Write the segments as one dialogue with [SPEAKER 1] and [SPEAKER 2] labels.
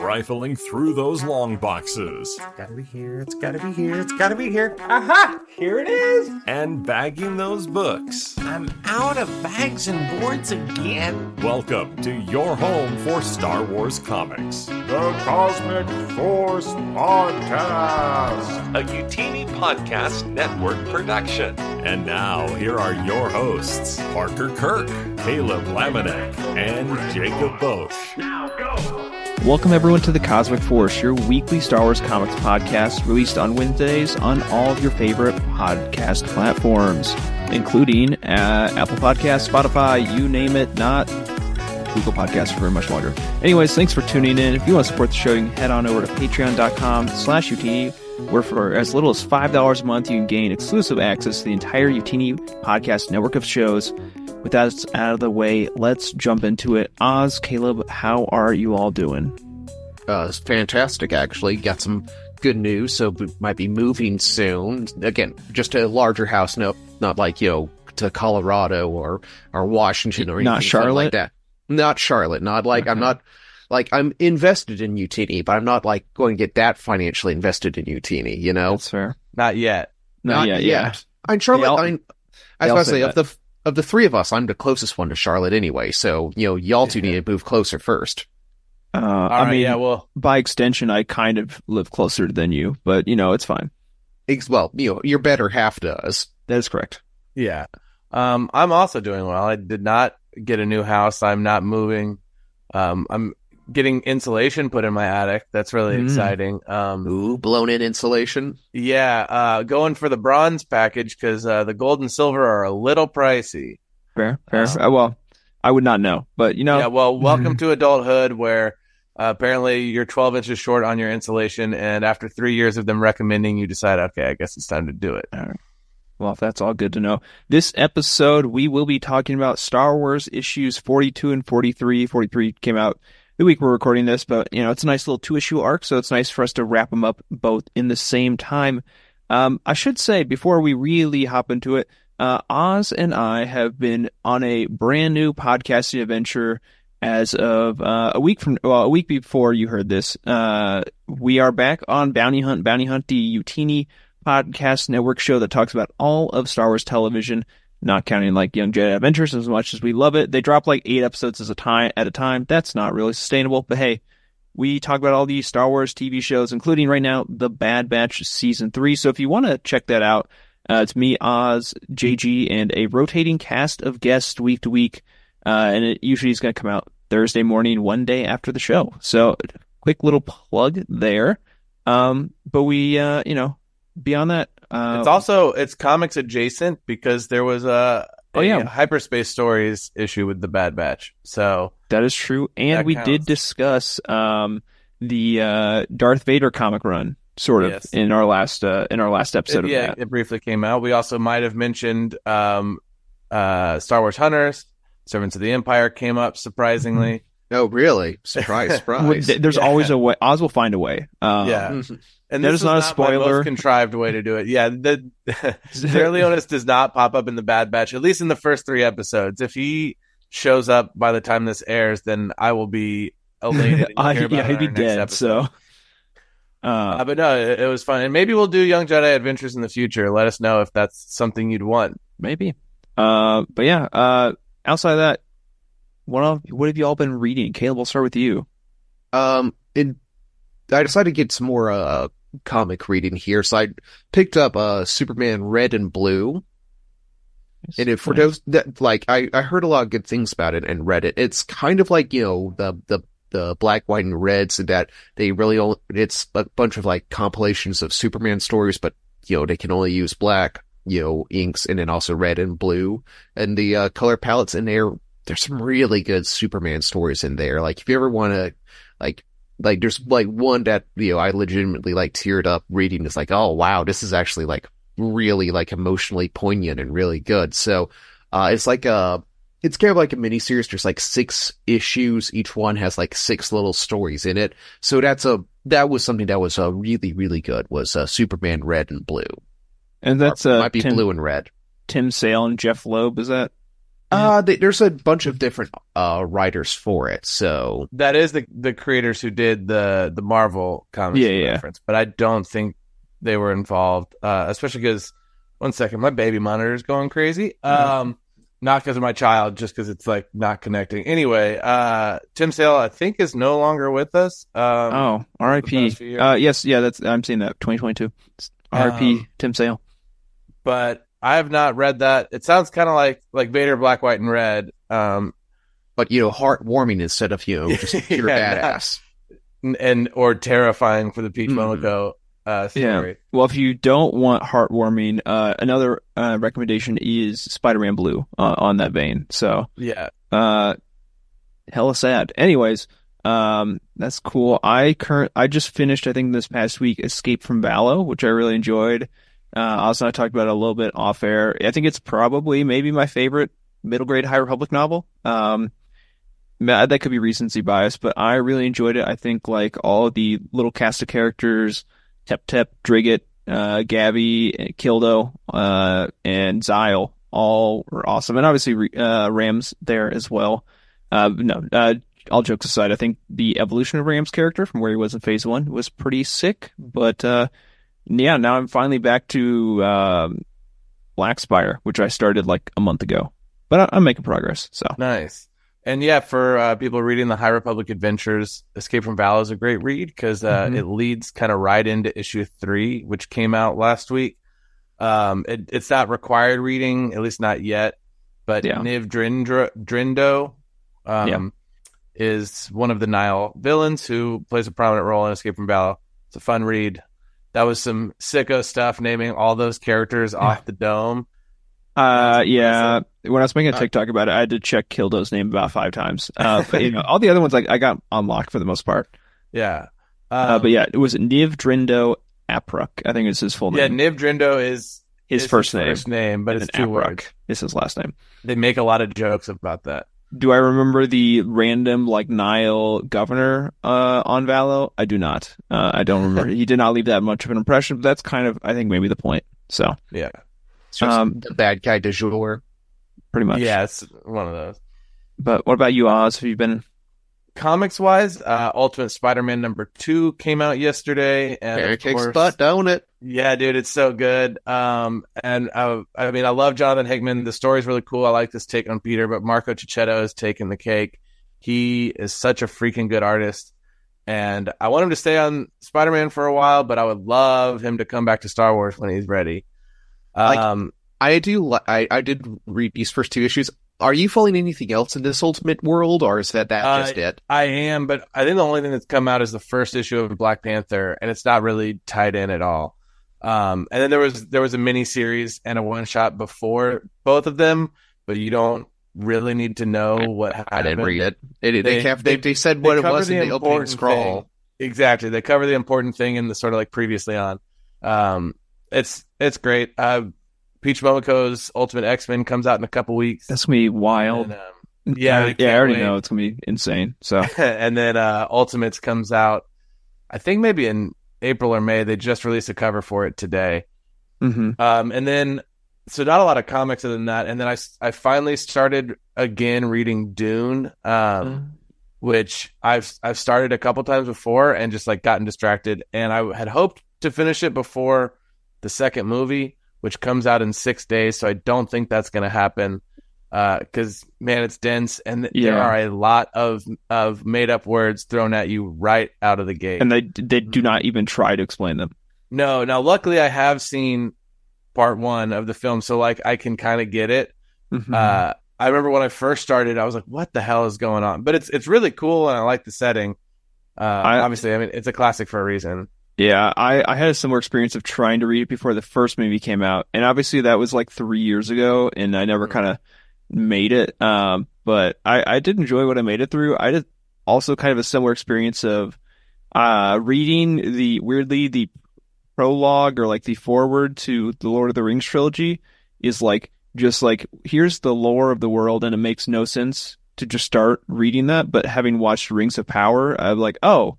[SPEAKER 1] rifling through those long boxes It's
[SPEAKER 2] Gotta be here. It's gotta be here. It's gotta be here. Aha! Here it is.
[SPEAKER 1] and bagging those books.
[SPEAKER 2] I'm out of bags and boards again.
[SPEAKER 1] Welcome to your home for Star Wars comics.
[SPEAKER 3] The Cosmic Force Podcast.
[SPEAKER 1] a Utini Podcast Network production. And now, here are your hosts Parker Kirk, Caleb Lamanek, and Jacob Bosch.
[SPEAKER 4] Welcome everyone to the Cosmic Force, your weekly Star Wars comics podcast released on Wednesdays on all of your favorite podcast platforms, including uh, Apple Podcasts, Spotify, you name it, not Google Podcasts for much longer. Anyways, thanks for tuning in. If you want to support the show, you can head on over to patreon.com slash UTini, where for as little as $5 a month, you can gain exclusive access to the entire Utini podcast network of shows. With that out of the way, let's jump into it. Oz, Caleb, how are you all doing?
[SPEAKER 5] uh, it's fantastic actually. Got some good news, so we might be moving soon. Again, just a larger house, no, not like you know to Colorado or or Washington or anything
[SPEAKER 4] Not Charlotte?
[SPEAKER 5] like that. Not Charlotte. Not like I'm not like I'm invested in UTini, but I'm not like going to get that financially invested in UTini. You know,
[SPEAKER 4] That's fair.
[SPEAKER 6] Not yet.
[SPEAKER 4] No, yeah, yeah.
[SPEAKER 5] I'm Charlotte.
[SPEAKER 4] All-
[SPEAKER 5] I'm, I was
[SPEAKER 4] all
[SPEAKER 5] about to
[SPEAKER 4] say
[SPEAKER 5] say of the of the three of us, I'm the closest one to Charlotte anyway. So you know, y'all two need to move closer first.
[SPEAKER 4] Uh,
[SPEAKER 6] All
[SPEAKER 4] I
[SPEAKER 6] right,
[SPEAKER 4] mean,
[SPEAKER 6] yeah, well,
[SPEAKER 4] by extension, I kind of live closer than you, but you know, it's fine.
[SPEAKER 5] Ex- Well, you know, your better half does.
[SPEAKER 4] That is correct.
[SPEAKER 6] yeah. Um, I'm also doing well. I did not get a new house. I'm not moving. Um, I'm getting insulation put in my attic. That's really
[SPEAKER 4] Mm.
[SPEAKER 6] exciting. Um,
[SPEAKER 5] Ooh, blown in insulation.
[SPEAKER 6] yeah, uh, going for the bronze package because uh, the gold and silver are a little pricey.
[SPEAKER 4] Fair, fair.
[SPEAKER 6] Uh,
[SPEAKER 4] Uh, well, I would not know, but you know,
[SPEAKER 6] Yeah, well, welcome to adulthood where uh, apparently you're 12 inches short on your insulation, and after three years of them recommending, you decide, okay, I guess it's time to do it.
[SPEAKER 4] Well, that's all good to know. This episode, we will be talking about Star Wars issues 42 and 43. 43 came out the week we're recording this, but you know, it's a nice little two issue arc, so it's nice for us to wrap them up both in the same time. Um, I should say before we really hop into it, uh, Oz and I have been on a brand new podcasting adventure as of uh, a week from well, a week before you heard this. Uh, we are back on Bounty Hunt, Bounty Hunt, the Utini podcast network show that talks about all of Star Wars television, not counting like Young Jedi Adventures as much as we love it. They drop like eight episodes as a time at a time. That's not really sustainable, but hey, we talk about all these Star Wars TV shows, including right now The Bad Batch season three. So if you want to check that out, uh, it's me, Oz, JG, and a rotating cast of guests week to week. Uh, and it usually is going to come out Thursday morning, one day after the show. So quick little plug there. Um, but we, uh, you know, beyond that, uh,
[SPEAKER 6] it's also it's comics adjacent because there was a,
[SPEAKER 4] Oh,
[SPEAKER 6] a
[SPEAKER 4] yeah.
[SPEAKER 6] hyperspace stories issue with the Bad Batch. So
[SPEAKER 4] That is true. And
[SPEAKER 6] That
[SPEAKER 4] we did discuss um the uh Darth Vader comic run sort of
[SPEAKER 6] Yes.
[SPEAKER 4] in our last uh in our last episode
[SPEAKER 6] it,
[SPEAKER 4] of
[SPEAKER 6] yeah,
[SPEAKER 4] that.
[SPEAKER 6] it briefly came out. We also might have mentioned um, uh, Star Wars Hunters, Servants of the Empire came up surprisingly.
[SPEAKER 5] Oh, really? Surprise,
[SPEAKER 4] Well,
[SPEAKER 5] surprise.
[SPEAKER 4] There's
[SPEAKER 6] Yeah.
[SPEAKER 4] always a way. Oz will find a way. Um,
[SPEAKER 6] Yeah. And
[SPEAKER 4] That
[SPEAKER 6] this
[SPEAKER 4] is not a
[SPEAKER 6] my
[SPEAKER 4] spoiler.
[SPEAKER 6] most contrived way to do it. Yeah, the Zare Leonis does not pop up in the Bad Batch, at least in the first three episodes. If he shows up by the time this airs, then I will be elated. and
[SPEAKER 4] I-
[SPEAKER 6] hear
[SPEAKER 4] yeah, he'd
[SPEAKER 6] on
[SPEAKER 4] be dead.
[SPEAKER 6] episode.
[SPEAKER 4] So, uh,
[SPEAKER 6] Uh, but no, it, it was fun, and maybe we'll do Young Jedi Adventures in the future. Let us know if that's something you'd want.
[SPEAKER 4] maybe. Uh, but yeah. Uh, outside of that, what else, what have you all been reading? Caleb, we'll start with you.
[SPEAKER 5] Um, and I decided to get some more uh comic reading here, so I picked up uh Superman Red and Blue. And if for those that like, I I heard a lot of good things about it and read it. It's kind of like you know the the the black, white, and reds, and that they really only it's a bunch of like compilations of Superman stories, but you know they can only use black, you know, inks, and then also red and blue, and the uh, color palettes in there. There's some really good Superman stories in there. Like if you ever want to, like like there's like one that you know I legitimately like teared up reading. It's like oh wow, this is actually like really like emotionally poignant and really good. So uh it's like a it's kind of like a mini series. There's like six issues. Each one has like six little stories in it. So that's a that was something that was uh, really really good. Was uh, Superman Red and Blue?
[SPEAKER 4] And that's
[SPEAKER 5] Or
[SPEAKER 4] uh,
[SPEAKER 5] might be
[SPEAKER 4] Tim,
[SPEAKER 5] blue and red.
[SPEAKER 4] Tim Sale and Jeph Loeb. Is that?
[SPEAKER 5] Uh, they, there's a bunch of different uh writers for it. So
[SPEAKER 6] That is the the creators who did the the Marvel comics
[SPEAKER 4] Yeah, yeah.
[SPEAKER 6] reference, but I don't think they were involved. Uh, especially because one second, my baby monitor is going crazy. Um, not because of my child, just because it's like not connecting. Anyway, uh, Tim Sale, I think, is no longer with us. Um,
[SPEAKER 4] Oh, R.I.P.
[SPEAKER 6] past few years.
[SPEAKER 4] Uh, yes, yeah, that's I'm seeing that 2022. R.I.P.
[SPEAKER 6] Um,
[SPEAKER 4] Tim Sale.
[SPEAKER 6] but I have not read that. It sounds kind of like like Vader, Black, White, and Red. Um,
[SPEAKER 5] but you know, heartwarming instead of you know just pure
[SPEAKER 6] Yeah,
[SPEAKER 5] badass.
[SPEAKER 6] and, and or terrifying for the Peach
[SPEAKER 5] Mhm.
[SPEAKER 6] Momoko uh, story.
[SPEAKER 4] Well, if you don't want heartwarming, uh, another uh, recommendation is Spider-Man Blue uh, on that vein. So,
[SPEAKER 6] Yeah.
[SPEAKER 4] uh, hella sad. Anyways, um, that's cool. I current I just finished I think this past week Escape from Valo, which I really enjoyed. Uh, also I talked about it a little bit off air. I think it's probably maybe my favorite middle grade High Republic novel. Um, that could be recency bias, but I really enjoyed it. I think like all the little cast of characters, Tep Tep, Drigget, uh, Gabby, Kildo, uh, and Zyle all were awesome, and obviously uh, Rams there as well. Uh, no, uh, all jokes aside, I think the evolution of Ram's character from where he was in Phase One was pretty sick. But uh, yeah, now I'm finally back to um, Black Spire, which I started like a month ago, but I- I'm making progress. So
[SPEAKER 6] Nice. And yeah, for uh, people reading the High Republic Adventures, Escape from Val is a great read because uh,
[SPEAKER 4] Mhm.
[SPEAKER 6] it leads kind of right into issue three, which came out last week. Um, it, it's not required reading, at least not yet. But
[SPEAKER 4] Yeah.
[SPEAKER 6] Niv Drindro, Drindo um,
[SPEAKER 4] Yeah.
[SPEAKER 6] is one of the Nihil villains who plays a prominent role in Escape from Val. It's a fun read. That was some sicko stuff, naming all those characters off the dome.
[SPEAKER 4] Uh, yeah. When I was making a
[SPEAKER 5] Uh,
[SPEAKER 4] TikTok about it, I had to check Kildo's name about five times. Uh, but you know, all the other ones like I got unlocked for the most part.
[SPEAKER 6] Yeah.
[SPEAKER 4] Uh,
[SPEAKER 6] Um,
[SPEAKER 4] but yeah, it was Niv Drindo Apruk. I think it's his full name. Yeah.
[SPEAKER 6] Niv Drindo is
[SPEAKER 4] his
[SPEAKER 6] is
[SPEAKER 4] first name.
[SPEAKER 6] First name, but it's two
[SPEAKER 4] Apruk
[SPEAKER 6] words.
[SPEAKER 4] is his last name.
[SPEAKER 6] They make a lot of jokes about that.
[SPEAKER 4] Do I remember the random like Nihil governor uh, on Valo? I do not. Uh, I don't remember. he did not leave that much of an impression. But that's kind of, I think, maybe the point. So
[SPEAKER 6] Yeah.
[SPEAKER 5] It's just
[SPEAKER 4] Um,
[SPEAKER 5] the bad guy du jour.
[SPEAKER 4] pretty much.
[SPEAKER 6] Yeah, it's one of those.
[SPEAKER 4] But what about you, Oz? Have you been?
[SPEAKER 6] Comics wise, uh, Ultimate Spider-Man number two came out yesterday, and
[SPEAKER 5] Pancakes
[SPEAKER 6] course-
[SPEAKER 5] butt, don't it?
[SPEAKER 6] Yeah, dude, it's so good. Um, and uh, I mean, I love Jonathan Hickman. The story's really cool. I like this take on Peter, but Marco Checchetto is taking the cake. He is such a freaking good artist, and I want him to stay on Spider-Man for a while, but I would love him to come back to Star Wars when he's ready.
[SPEAKER 5] Like-
[SPEAKER 6] Um,
[SPEAKER 5] I do. li- I I did read these first two issues. Are you following anything else in this Ultimate world, or is that that
[SPEAKER 6] Uh,
[SPEAKER 5] just it?
[SPEAKER 6] I am, but I think the only thing that's come out is the first issue of Black Panther, and it's not really tied in at all. Um, and then there was there was a mini series and a one shot before both of them, but you don't really need to know what happened.
[SPEAKER 5] I didn't read it. It, they,
[SPEAKER 6] They-
[SPEAKER 5] have, they,
[SPEAKER 6] they-
[SPEAKER 5] they said
[SPEAKER 6] They
[SPEAKER 5] what it was in the opening scroll.
[SPEAKER 6] thing. Exactly, they cover the important thing in the sort of like previously on. Um, it's it's great. Uh, Peach Momoko's Ultimate X Men comes out in a couple weeks.
[SPEAKER 4] That's gonna be wild.
[SPEAKER 6] And, um, yeah, I
[SPEAKER 4] yeah. I already
[SPEAKER 6] wait.
[SPEAKER 4] know it's gonna be insane. So
[SPEAKER 6] and then uh, Ultimates comes out, I think maybe in April or May. They just released a cover for it today.
[SPEAKER 4] hmm
[SPEAKER 6] Um, and then, so not a lot of comics other than that. And then I I finally started again reading Dune, um, which I've I've started a couple times before and just like gotten distracted. And I had hoped to finish it before the second movie, which comes out in six days. So I don't think that's going to happen. Because man, it's dense, and th- there are a lot of of made up words thrown at you right out of the gate.
[SPEAKER 4] and they they do not even try to explain them.
[SPEAKER 6] No, now luckily I have seen part one of the film, so like I can kind of get it.
[SPEAKER 4] Mhm.
[SPEAKER 6] Uh, I remember when I first started, I was like, "What the hell is going on?" But it's it's really cool, and I like the setting. Uh,
[SPEAKER 4] I-
[SPEAKER 6] obviously, I mean, it's a classic for a reason.
[SPEAKER 4] Yeah, I, I had a similar experience of trying to read it before the first movie came out. And obviously that was like three years ago and I never
[SPEAKER 6] Mhm.
[SPEAKER 4] kind of made it. Um, but I, I did enjoy what I made it through. I did also kind of a similar experience of, uh, reading the, weirdly, the prologue or like the forward to the Lord of the Rings trilogy is like, just like, here's the lore of the world and it makes no sense to just start reading that. But having watched Rings of Power, I'm like, oh,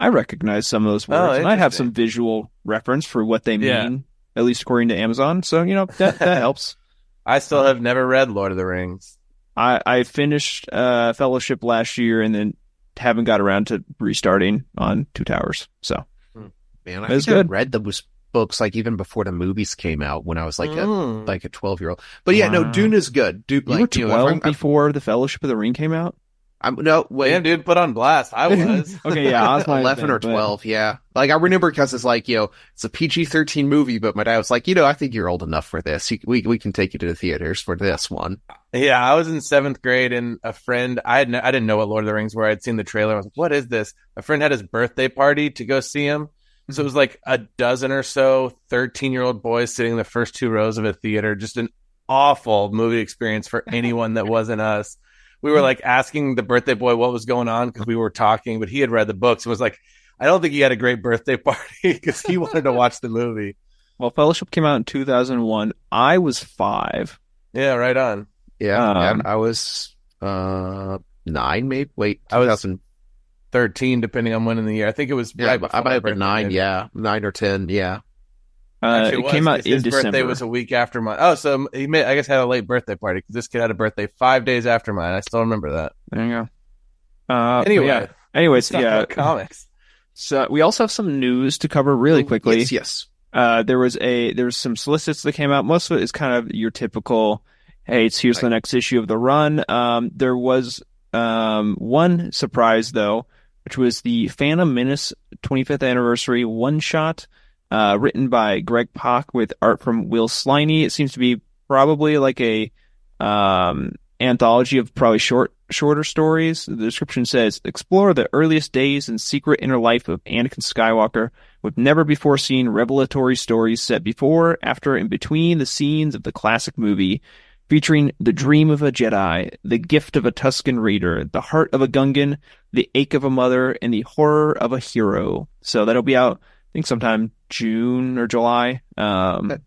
[SPEAKER 4] I recognize some of those
[SPEAKER 6] Oh,
[SPEAKER 4] words, and I have some visual reference for what they
[SPEAKER 6] Yeah.
[SPEAKER 4] mean, at least according to Amazon. So you know that that helps.
[SPEAKER 6] I still have never read Lord of the Rings.
[SPEAKER 4] I I finished uh Fellowship last year and then haven't got around to restarting on Two Towers. So
[SPEAKER 5] Man, I I read those books like even before the movies came out when I was like a
[SPEAKER 6] Mm.
[SPEAKER 5] like a twelve year old. But yeah, no, Dune is good. Dune,
[SPEAKER 4] you were
[SPEAKER 5] like you know,
[SPEAKER 4] before the Fellowship of the Ring came out.
[SPEAKER 5] I'm, no, wait,
[SPEAKER 6] Damn, dude, put on blast. I was.
[SPEAKER 4] Okay, yeah, I was my
[SPEAKER 5] 11 or 12, yeah. Like, I remember because it's like, you know, it's a PG 13 movie, but my dad was like, you know, I think you're old enough for this. You, we, we can take you to the theaters for this one.
[SPEAKER 6] Yeah, I was in seventh grade, and a friend I had no, I didn't know what Lord of the Rings were. I'd seen the trailer. I was like, "What is this?" A friend had his birthday party to go see him, so it mm-hmm. was like a dozen or so thirteen year old boys sitting in the first two rows of a theater. Just an awful movie experience for anyone that wasn't us. We were like asking the birthday boy what was going on because we were talking, but he had read the books and was like, "I don't think he had a great birthday party because he wanted to watch the movie."
[SPEAKER 4] Well, Fellowship came out in two thousand one. I was five.
[SPEAKER 6] Yeah, right on.
[SPEAKER 5] Yeah.
[SPEAKER 4] Um,
[SPEAKER 5] I, I was, uh, nine, maybe. Wait,
[SPEAKER 6] I was-
[SPEAKER 5] 2000
[SPEAKER 6] Thirteen, depending on when in the year. I think it was
[SPEAKER 5] Yeah,
[SPEAKER 6] right
[SPEAKER 5] I might have been nine.
[SPEAKER 6] maybe.
[SPEAKER 5] Yeah. Nine or 10. Yeah.
[SPEAKER 4] Uh, it
[SPEAKER 6] was,
[SPEAKER 4] came out
[SPEAKER 6] 'cause
[SPEAKER 4] in
[SPEAKER 6] his
[SPEAKER 4] December.
[SPEAKER 6] birthday was a week after mine. Oh, so he may, I guess had a late birthday party because this kid had a birthday five days after mine. I still remember that.
[SPEAKER 4] there you go. Uh,
[SPEAKER 6] Anyway,
[SPEAKER 4] yeah. Anyways, yeah.
[SPEAKER 6] comics.
[SPEAKER 4] So we also have some news to cover really quickly.
[SPEAKER 5] Yes. yes.
[SPEAKER 4] Uh, there was a there was some solicits that came out. Most of it is kind of your typical, hey, it's here's the next issue of the run. Um, there was um one surprise though, which was the Phantom Menace 25th anniversary one shot, uh, written by Greg Pak with art from Will Sliney. It seems to be probably like a um anthology of probably short shorter stories. The description says explore the earliest days and secret inner life of Anakin Skywalker with never before seen revelatory stories set before, after, and between the scenes of the classic movie, featuring the dream of a Jedi, the gift of a Tusken Raider, the heart of a Gungan, the ache of a mother, and the horror of a hero. So that'll be out, think, sometime June or July. Um,
[SPEAKER 5] That-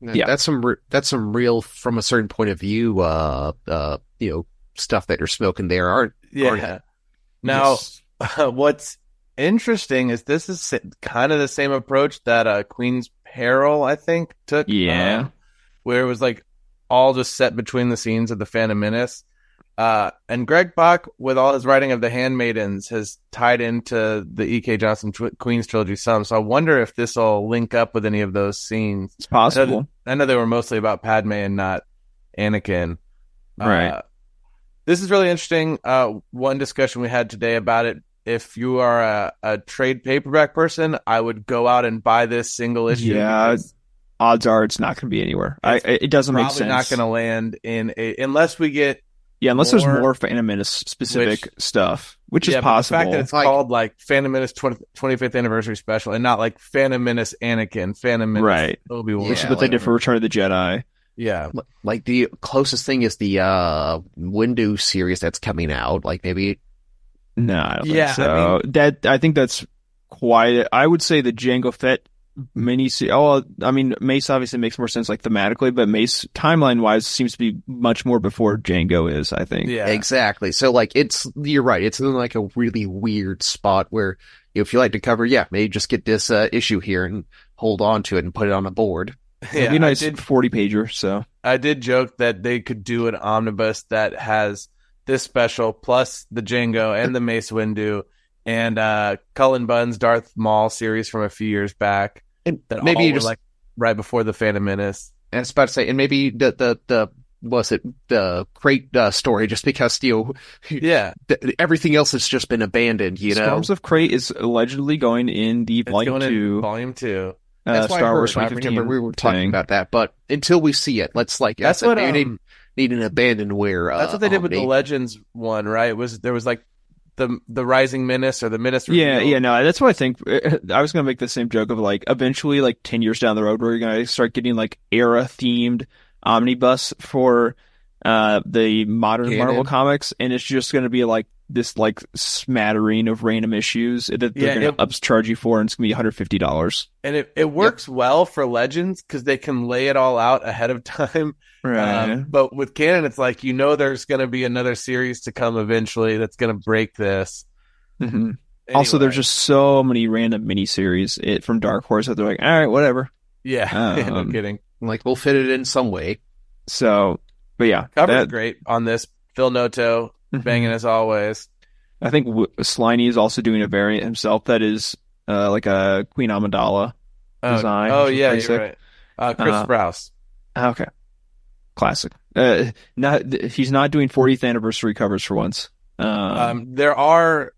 [SPEAKER 4] Yeah.
[SPEAKER 5] That's some, re- that's some real, from a certain point of view, uh, uh, you know, stuff that you're smoking there. Aren't,
[SPEAKER 6] Yeah.
[SPEAKER 5] aren't-
[SPEAKER 6] Now,
[SPEAKER 5] Yes.
[SPEAKER 6] what's interesting is this is kind of the same approach that uh, Queen's Peril, I think, took.
[SPEAKER 4] Yeah.
[SPEAKER 6] um, where it was like all just set between the scenes of the Phantom Menace. Uh, and Greg Pak, with all his writing of the Handmaidens, has tied into the E.K. Johnston tw- Queen's trilogy some. So I wonder if this will link up with any of those scenes.
[SPEAKER 4] it's possible.
[SPEAKER 6] I know they were mostly about Padme and not Anakin.
[SPEAKER 4] Right.
[SPEAKER 6] Uh, this is really interesting. Uh, one discussion we had today about it. If you are a, a trade paperback person, I would go out and buy this single issue.
[SPEAKER 4] Yeah, Odds are it's not going to be anywhere. I, it doesn't make
[SPEAKER 6] probably
[SPEAKER 4] sense.
[SPEAKER 6] not going to land in a unless we get
[SPEAKER 4] yeah, unless there's
[SPEAKER 6] more-
[SPEAKER 4] more Phantom Menace specific
[SPEAKER 6] Which-
[SPEAKER 4] stuff, which is
[SPEAKER 6] yeah, but
[SPEAKER 4] possible.
[SPEAKER 6] The fact that it's
[SPEAKER 5] Like-
[SPEAKER 6] called like Phantom Menace 20, 25th anniversary special and not like Phantom Menace Anakin, Phantom Menace
[SPEAKER 4] Right.
[SPEAKER 6] Obi Wan.
[SPEAKER 4] which is what they did for Return of the Jedi.
[SPEAKER 6] Yeah,
[SPEAKER 5] like the closest thing is the, uh, Windu series that's coming out. Like maybe,
[SPEAKER 4] No, I don't
[SPEAKER 6] Yeah,
[SPEAKER 4] think so. that I think that's quite. I would say the Jango Fett mini. Oh, I mean, Mace obviously makes more sense like thematically, but Mace timeline wise seems to be much more before Jango is. I think.
[SPEAKER 6] yeah.
[SPEAKER 5] Exactly. So like it's you're right. It's in like a really weird spot where you know, if you like to cover, yeah, maybe just get this uh, issue here and hold on to it and put it on a board.
[SPEAKER 4] It'd
[SPEAKER 6] Yeah,
[SPEAKER 4] be nice
[SPEAKER 6] I did,
[SPEAKER 4] forty pager. So
[SPEAKER 6] I did joke that they could do an omnibus that has this special plus the Jango and the Mace Windu and uh Cullen Bunn's Darth Maul series from a few years back.
[SPEAKER 5] And
[SPEAKER 6] That
[SPEAKER 5] maybe
[SPEAKER 6] all
[SPEAKER 5] you
[SPEAKER 6] were,
[SPEAKER 5] just
[SPEAKER 6] like right before the Phantom Menace.
[SPEAKER 5] I was about to say, and maybe the the the was it the Crait uh, story just because you know
[SPEAKER 6] Yeah,
[SPEAKER 5] th- everything else has just been abandoned. You know,
[SPEAKER 4] Storms of Crait is allegedly going in the
[SPEAKER 6] it's
[SPEAKER 4] volume
[SPEAKER 6] going in
[SPEAKER 4] two
[SPEAKER 6] volume two.
[SPEAKER 4] uh,
[SPEAKER 5] that's why
[SPEAKER 4] Star
[SPEAKER 5] heard.
[SPEAKER 4] Wars
[SPEAKER 5] I remember we were talking
[SPEAKER 4] thing.
[SPEAKER 5] about that, but until we see it, let's like
[SPEAKER 6] That's what,
[SPEAKER 5] maybe
[SPEAKER 6] um,
[SPEAKER 5] need, need an abandoned where. Uh,
[SPEAKER 6] That's what they did with the Legends one, right? Was there was like the the Rising Menace or the Menace?
[SPEAKER 4] Yeah, yeah, no, that's what I think. I was gonna make the same joke of like eventually, like ten years down the road, we're gonna start getting like era themed omnibus for uh the modern
[SPEAKER 5] Canon.
[SPEAKER 4] Marvel comics, and it's just gonna be like this like smattering of random issues that they're
[SPEAKER 6] Yeah,
[SPEAKER 4] gonna
[SPEAKER 6] it-
[SPEAKER 4] upcharge you for, and it's gonna be one hundred fifty dollars.
[SPEAKER 6] and it it works well for Legends because they can lay it all out ahead of time. Um, but with canon, it's like you know there's going to be another series to come eventually that's going to break this.
[SPEAKER 4] hmm Also, there's just so many random miniseries it from Dark Horse that they're like, all right, whatever.
[SPEAKER 6] yeah, no
[SPEAKER 4] um,
[SPEAKER 6] kidding.
[SPEAKER 5] Like we'll fit it in some way.
[SPEAKER 4] So but yeah,
[SPEAKER 6] Cover's
[SPEAKER 4] that-
[SPEAKER 6] great on this. Phil Noto. banging as always.
[SPEAKER 4] I think w- Sliney is also doing a variant himself that is uh, like a Queen Amidala
[SPEAKER 6] Oh,
[SPEAKER 4] design.
[SPEAKER 6] oh yeah, you're
[SPEAKER 4] sick.
[SPEAKER 6] right. Uh, Chris
[SPEAKER 4] Uh,
[SPEAKER 6] Sprouse.
[SPEAKER 4] Okay, classic. Uh, not he's not doing 40th anniversary covers for once. Um,
[SPEAKER 6] Um, there are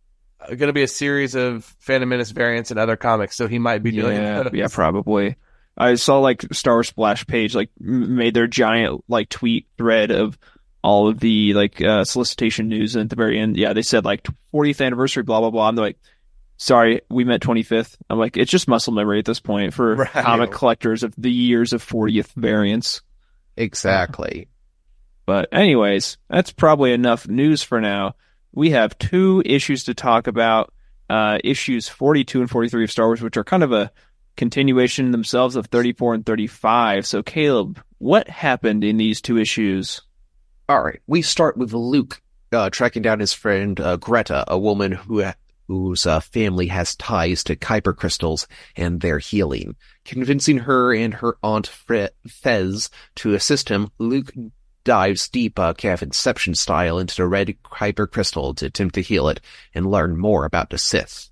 [SPEAKER 6] going to be a series of Phantom Menace variants in other comics, so he might be doing
[SPEAKER 4] yeah,
[SPEAKER 6] those.
[SPEAKER 4] yeah, probably. I saw like Star Wars Splash page like made their giant like tweet thread of all of the like uh, solicitation news, and at the very end, yeah, they said like 40th anniversary, blah blah blah. I'm like, sorry, we meant 25th. I'm like, it's just muscle memory at this point for
[SPEAKER 6] Right.
[SPEAKER 4] comic collectors of the years of 40th variants.
[SPEAKER 5] Exactly.
[SPEAKER 4] But anyways, that's probably enough news for now. We have two issues to talk about. Uh, issues 42 and 43 of Star Wars, which are kind of a continuation themselves of 34 and 35. So Caleb, what happened in these two issues?
[SPEAKER 5] All right, we start with Luke uh, tracking down his friend uh, Greta, a woman who whose uh, family has ties to kyber crystals and their healing. Convincing her and her aunt Fre- Fez to assist him, Luke dives deep, uh, Inception style, into the red kyber crystal to attempt to heal it and learn more about the Sith.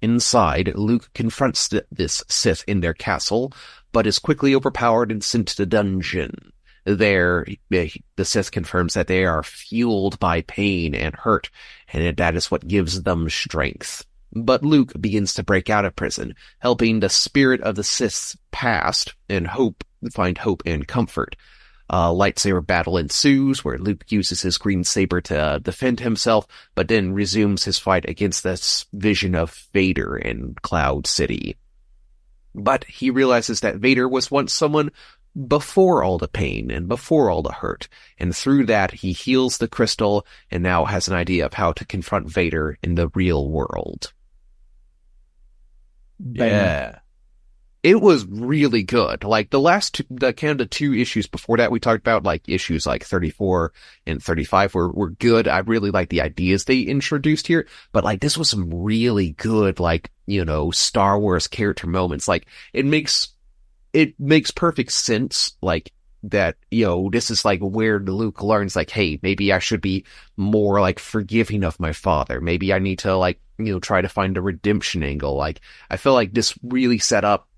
[SPEAKER 5] Inside, Luke confronts th- this Sith in their castle, but is quickly overpowered and sent to the dungeon. There, eh, the Sith confirms that they are fueled by pain and hurt, and that is what gives them strength. But Luke begins to break out of prison, helping the spirit of the Sith's past and hope find hope and comfort. A lightsaber battle ensues where Luke uses his green saber to uh, defend himself, but then resumes his fight against this vision of Vader in Cloud City. But he realizes that Vader was once someone before all the pain and before all the hurt, and through that he heals the crystal and now has an idea of how to confront Vader in the real world.
[SPEAKER 6] Yeah.
[SPEAKER 5] It was really good. Like the last two, the kind of two issues before that we talked about, like issues like 34 and 35 were, were good. I really like the ideas they introduced here, but like this was some really good, like, you know, Star Wars character moments. Like it makes, it makes perfect sense. Like that, you know, this is like where Luke learns like, hey, maybe I should be more like forgiving of my father. Maybe I need to like, you know, try to find a redemption angle. Like I feel like this really set up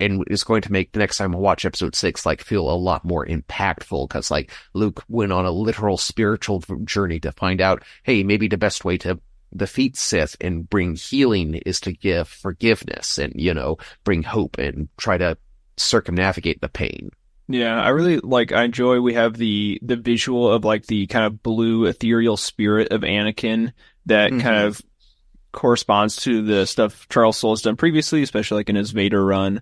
[SPEAKER 5] and is going to make the next time I watch episode six like feel a lot more impactful because like Luke went on a literal spiritual journey to find out, hey, maybe the best way to defeat Sith and bring healing is to give forgiveness and you know bring hope and try to circumnavigate the pain.
[SPEAKER 4] Yeah, I really like. I enjoy. We have the the visual of like the kind of blue ethereal spirit of Anakin that
[SPEAKER 5] Mhm.
[SPEAKER 4] kind of corresponds to the stuff Charles Soule has done previously, especially like in his Vader run.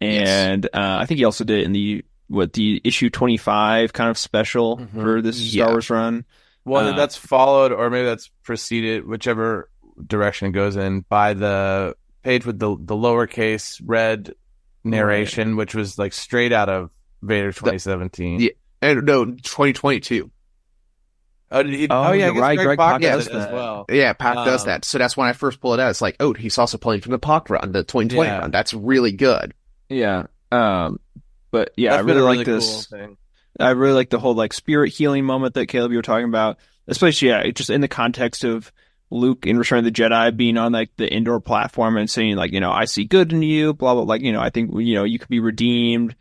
[SPEAKER 5] Yes.
[SPEAKER 4] And uh, I think he also did it in the what the issue twenty five kind of special
[SPEAKER 6] Mhm.
[SPEAKER 4] for this
[SPEAKER 5] Yeah.
[SPEAKER 4] Star Wars run.
[SPEAKER 6] Well,
[SPEAKER 4] Uh,
[SPEAKER 6] that's followed, or maybe that's preceded, whichever direction it goes in, by the page with the the lowercase red narration, which was like straight out of Vader 2017.
[SPEAKER 5] yeah. And no, 2022.
[SPEAKER 6] Oh, did he,
[SPEAKER 4] Oh,
[SPEAKER 6] oh, yeah, I
[SPEAKER 4] you're
[SPEAKER 6] guess
[SPEAKER 4] right,
[SPEAKER 6] Greg,
[SPEAKER 4] Greg
[SPEAKER 6] Pak
[SPEAKER 4] Pak
[SPEAKER 6] does
[SPEAKER 5] does
[SPEAKER 6] it as well.
[SPEAKER 5] Yeah, Pak does
[SPEAKER 6] Um,
[SPEAKER 5] that. So that's when I first pull it out. It's like, oh, he's also playing from the Pak run, the 2020
[SPEAKER 6] Yeah.
[SPEAKER 5] run. That's really good.
[SPEAKER 4] Yeah. Um. But yeah,
[SPEAKER 6] That's
[SPEAKER 4] I
[SPEAKER 6] been
[SPEAKER 4] really like
[SPEAKER 6] really
[SPEAKER 4] this.
[SPEAKER 6] cool thing.
[SPEAKER 4] I really like the whole like spirit healing moment that Caleb you were talking about, especially yeah, just in the context of Luke in Return of the Jedi being on like the indoor platform and saying like you know I see good in you, blah blah. Like you know I think you know you could be redeemed.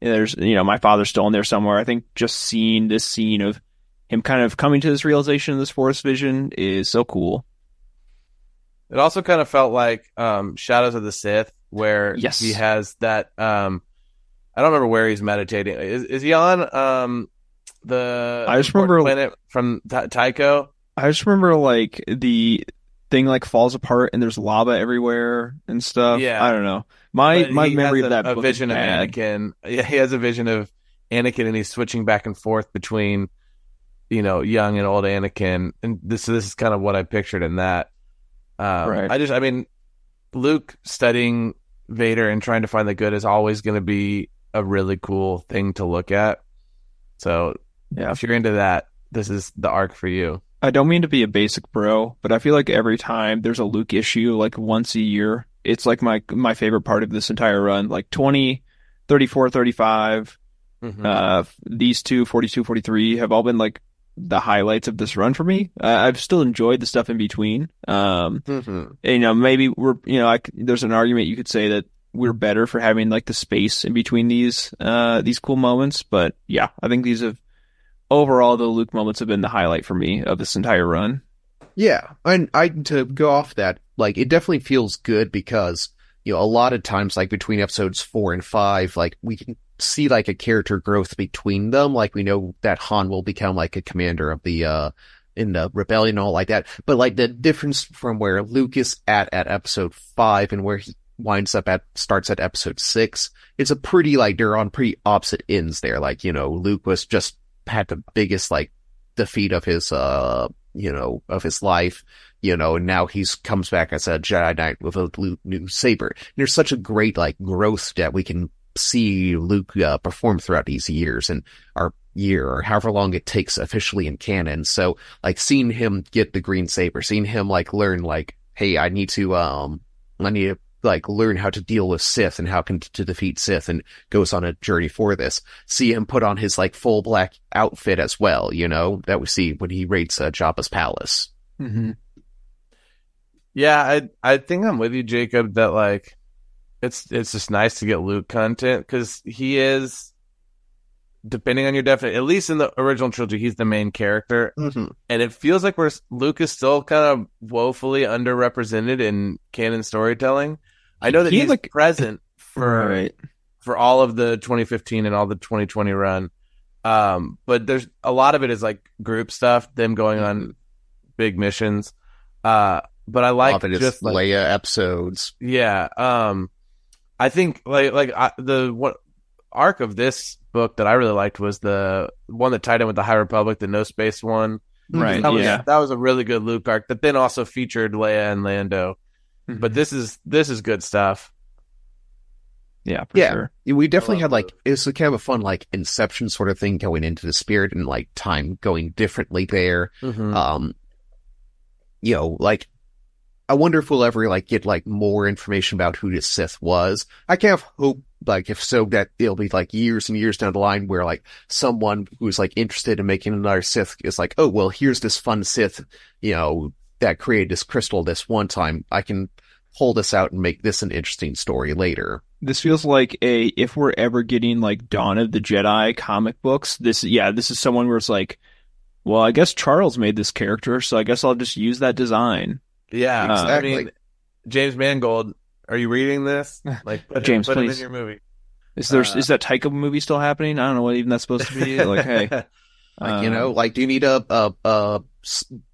[SPEAKER 4] There's you know my father's still in there somewhere. I think just seeing this scene of him kind of coming to this realization of this force vision is so cool.
[SPEAKER 6] It also kind of felt like um, Shadows of the Sith, where
[SPEAKER 4] Yes.
[SPEAKER 6] he has that. Um, I don't remember where he's meditating. Is, is he on um, the
[SPEAKER 4] I just remember-
[SPEAKER 6] planet from Tycho?
[SPEAKER 4] I just remember like the thing like falls apart and there's lava everywhere and stuff.
[SPEAKER 6] Yeah.
[SPEAKER 4] I don't know. My
[SPEAKER 6] But
[SPEAKER 4] my memory
[SPEAKER 6] has
[SPEAKER 4] of
[SPEAKER 6] a,
[SPEAKER 4] that
[SPEAKER 6] a vision of. Anakin. Yeah, he has a vision of Anakin, and he's switching back and forth between, you know, young and old Anakin. And this this is kind of what I pictured in that. Um,
[SPEAKER 4] Right.
[SPEAKER 6] I just, I mean, Luke studying Vader and trying to find the good is always going to be a really cool thing to look at. So,
[SPEAKER 4] Yeah.
[SPEAKER 6] if you're into that, this is the arc for you.
[SPEAKER 4] I don't mean to be a basic bro, but I feel like every time there's a Luke issue, like once a year, it's like my my favorite part of this entire run. Like 20, 34, 35,
[SPEAKER 6] Mhm.
[SPEAKER 4] Uh, these two, 42, 43, have all been like the highlights of this run for me. Uh, I've still enjoyed the stuff in between. Um,
[SPEAKER 5] Mhm.
[SPEAKER 4] and, you know, maybe we're, you know, I there's an argument you could say that we're better for having like the space in between these, uh, these cool moments. But yeah, I think these have overall the Luke moments have been the highlight for me of this entire run.
[SPEAKER 5] Yeah, and I to go off that, like it definitely feels good because you know a lot of times, like between episodes four and five, like we can see like a character growth between them. Like we know that Han will become like a commander of the uh in the rebellion and all like that. But like the difference from where Luke is at at episode five and where he winds up at starts at episode six, it's a pretty like they're on pretty opposite ends there. Like you know Luke was just had the biggest like defeat of his uh you know of his life you know and now he's comes back as a jedi knight with a blue new saber. And there's such a great like growth that we can see luke uh, perform throughout these years and our year or however long it takes officially in canon. So like seeing him get the green saber seeing him like learn like hey i need to um i need to like learn how to deal with Sith and how can to defeat Sith and goes on a journey for this. See him put on his like full black outfit as well, you know, that we see when he raids uh, Jabba's palace.
[SPEAKER 4] Mm-hmm.
[SPEAKER 6] Yeah, I I think I'm with you, Jacob. That like, it's it's just nice to get Luke content because he is, depending on your definition, at least in the original trilogy, he's the main character,
[SPEAKER 5] Mm-hmm.
[SPEAKER 6] and it feels like we're Luke is still kind of woefully underrepresented in canon storytelling. I know that
[SPEAKER 4] He,
[SPEAKER 6] he's
[SPEAKER 4] like-
[SPEAKER 6] present for
[SPEAKER 4] Right.
[SPEAKER 6] for all of the 2015 and all the 2020 run. Um, but there's a lot of it is like group stuff, them going on big missions. Uh, but I like just like,
[SPEAKER 5] Leia episodes.
[SPEAKER 6] yeah. Um, I think like like I, the what arc of this book that I really liked was the one that tied in with the High Republic, the No Space one.
[SPEAKER 4] Right.
[SPEAKER 6] That was
[SPEAKER 4] yeah.
[SPEAKER 6] that was a really good Luke arc that then also featured Leia and Lando.
[SPEAKER 4] Mm-hmm.
[SPEAKER 6] But this is this is good stuff.
[SPEAKER 4] Yeah. For
[SPEAKER 5] Yeah.
[SPEAKER 4] Sure.
[SPEAKER 5] We definitely had like
[SPEAKER 6] Luke.
[SPEAKER 5] it was a kind of a fun like Inception sort of thing going into the spirit and like time going differently there.
[SPEAKER 6] Mhm.
[SPEAKER 5] Um, you know, like, I wonder if we'll ever like get like more information about who this Sith was. I kind of hope, like, if so, that it'll be like years and years down the line where like someone who's like interested in making another Sith is like, oh, well, here's this fun Sith, you know, that created this crystal this one time. I can pull this out and make this an interesting story later.
[SPEAKER 4] This feels like a if we're ever getting like Dawn of the Jedi comic books, this yeah, this is someone where it's like, well, I guess Charles made this character, so I guess I'll just use that design.
[SPEAKER 6] Yeah,
[SPEAKER 5] Exactly.
[SPEAKER 6] I mean, James Mangold, are you reading this? Like, put,
[SPEAKER 4] James,
[SPEAKER 6] put him
[SPEAKER 4] please.
[SPEAKER 6] in your movie.
[SPEAKER 4] Is there
[SPEAKER 6] Uh,
[SPEAKER 4] is that Taika movie still happening? I don't know what even that's supposed to be. Like, hey,
[SPEAKER 5] Like, you
[SPEAKER 4] um,
[SPEAKER 5] know, like, do you need a a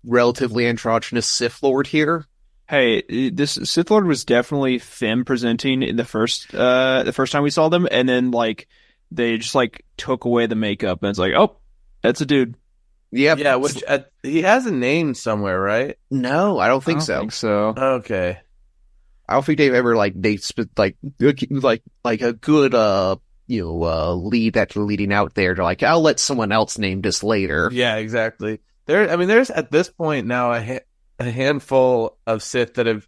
[SPEAKER 5] relatively androgynous Sith Lord here?
[SPEAKER 4] hey, this Sith Lord was definitely femme presenting in the first uh the first time we saw them, and then like they just like took away the makeup, and it's like, oh, that's a dude.
[SPEAKER 5] Yep.
[SPEAKER 6] yeah, which uh, he has a name somewhere, right?
[SPEAKER 5] No, I don't think
[SPEAKER 4] I don't
[SPEAKER 5] so.
[SPEAKER 4] think so.
[SPEAKER 6] Okay.
[SPEAKER 5] I don't think they've ever like they sp- like like like a good uh you know uh lead that they're leading out there. They're like, I'll let someone else name this later.
[SPEAKER 6] Yeah, exactly. There, I mean, there's at this point now a, ha- a handful of Sith that have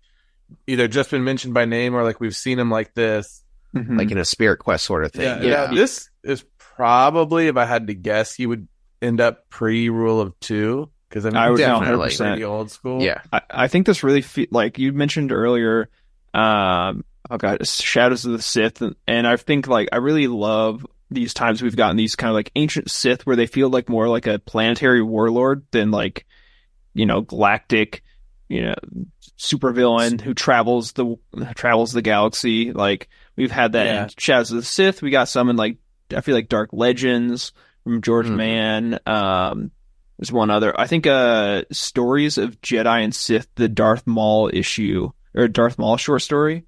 [SPEAKER 6] either just been mentioned by name or like we've seen them like this.
[SPEAKER 4] Mhm.
[SPEAKER 5] Like in a Spirit Quest sort of thing.
[SPEAKER 6] Yeah,
[SPEAKER 5] Yeah,
[SPEAKER 6] yeah. This is probably, if I had to guess, he would end up pre Rule of Two because I mean,
[SPEAKER 4] I would
[SPEAKER 5] definitely.
[SPEAKER 4] 100%.
[SPEAKER 6] pretty old school.
[SPEAKER 5] yeah.
[SPEAKER 4] I, I think this really fe- like you mentioned earlier. Um, oh god, Shadows of the Sith, and, and I think like I really love these times we've gotten these kind of like ancient Sith where they feel like more like a planetary warlord than like you know galactic, you know, supervillain who travels the travels the galaxy. Like we've had that
[SPEAKER 6] Yeah.
[SPEAKER 4] in Shadows of the Sith. We got some in like I feel like Dark Legends from George
[SPEAKER 5] Mhm.
[SPEAKER 4] Mann. Um, there's one other. I think uh Stories of Jedi and Sith, the Darth Maul issue or Darth Maul short story,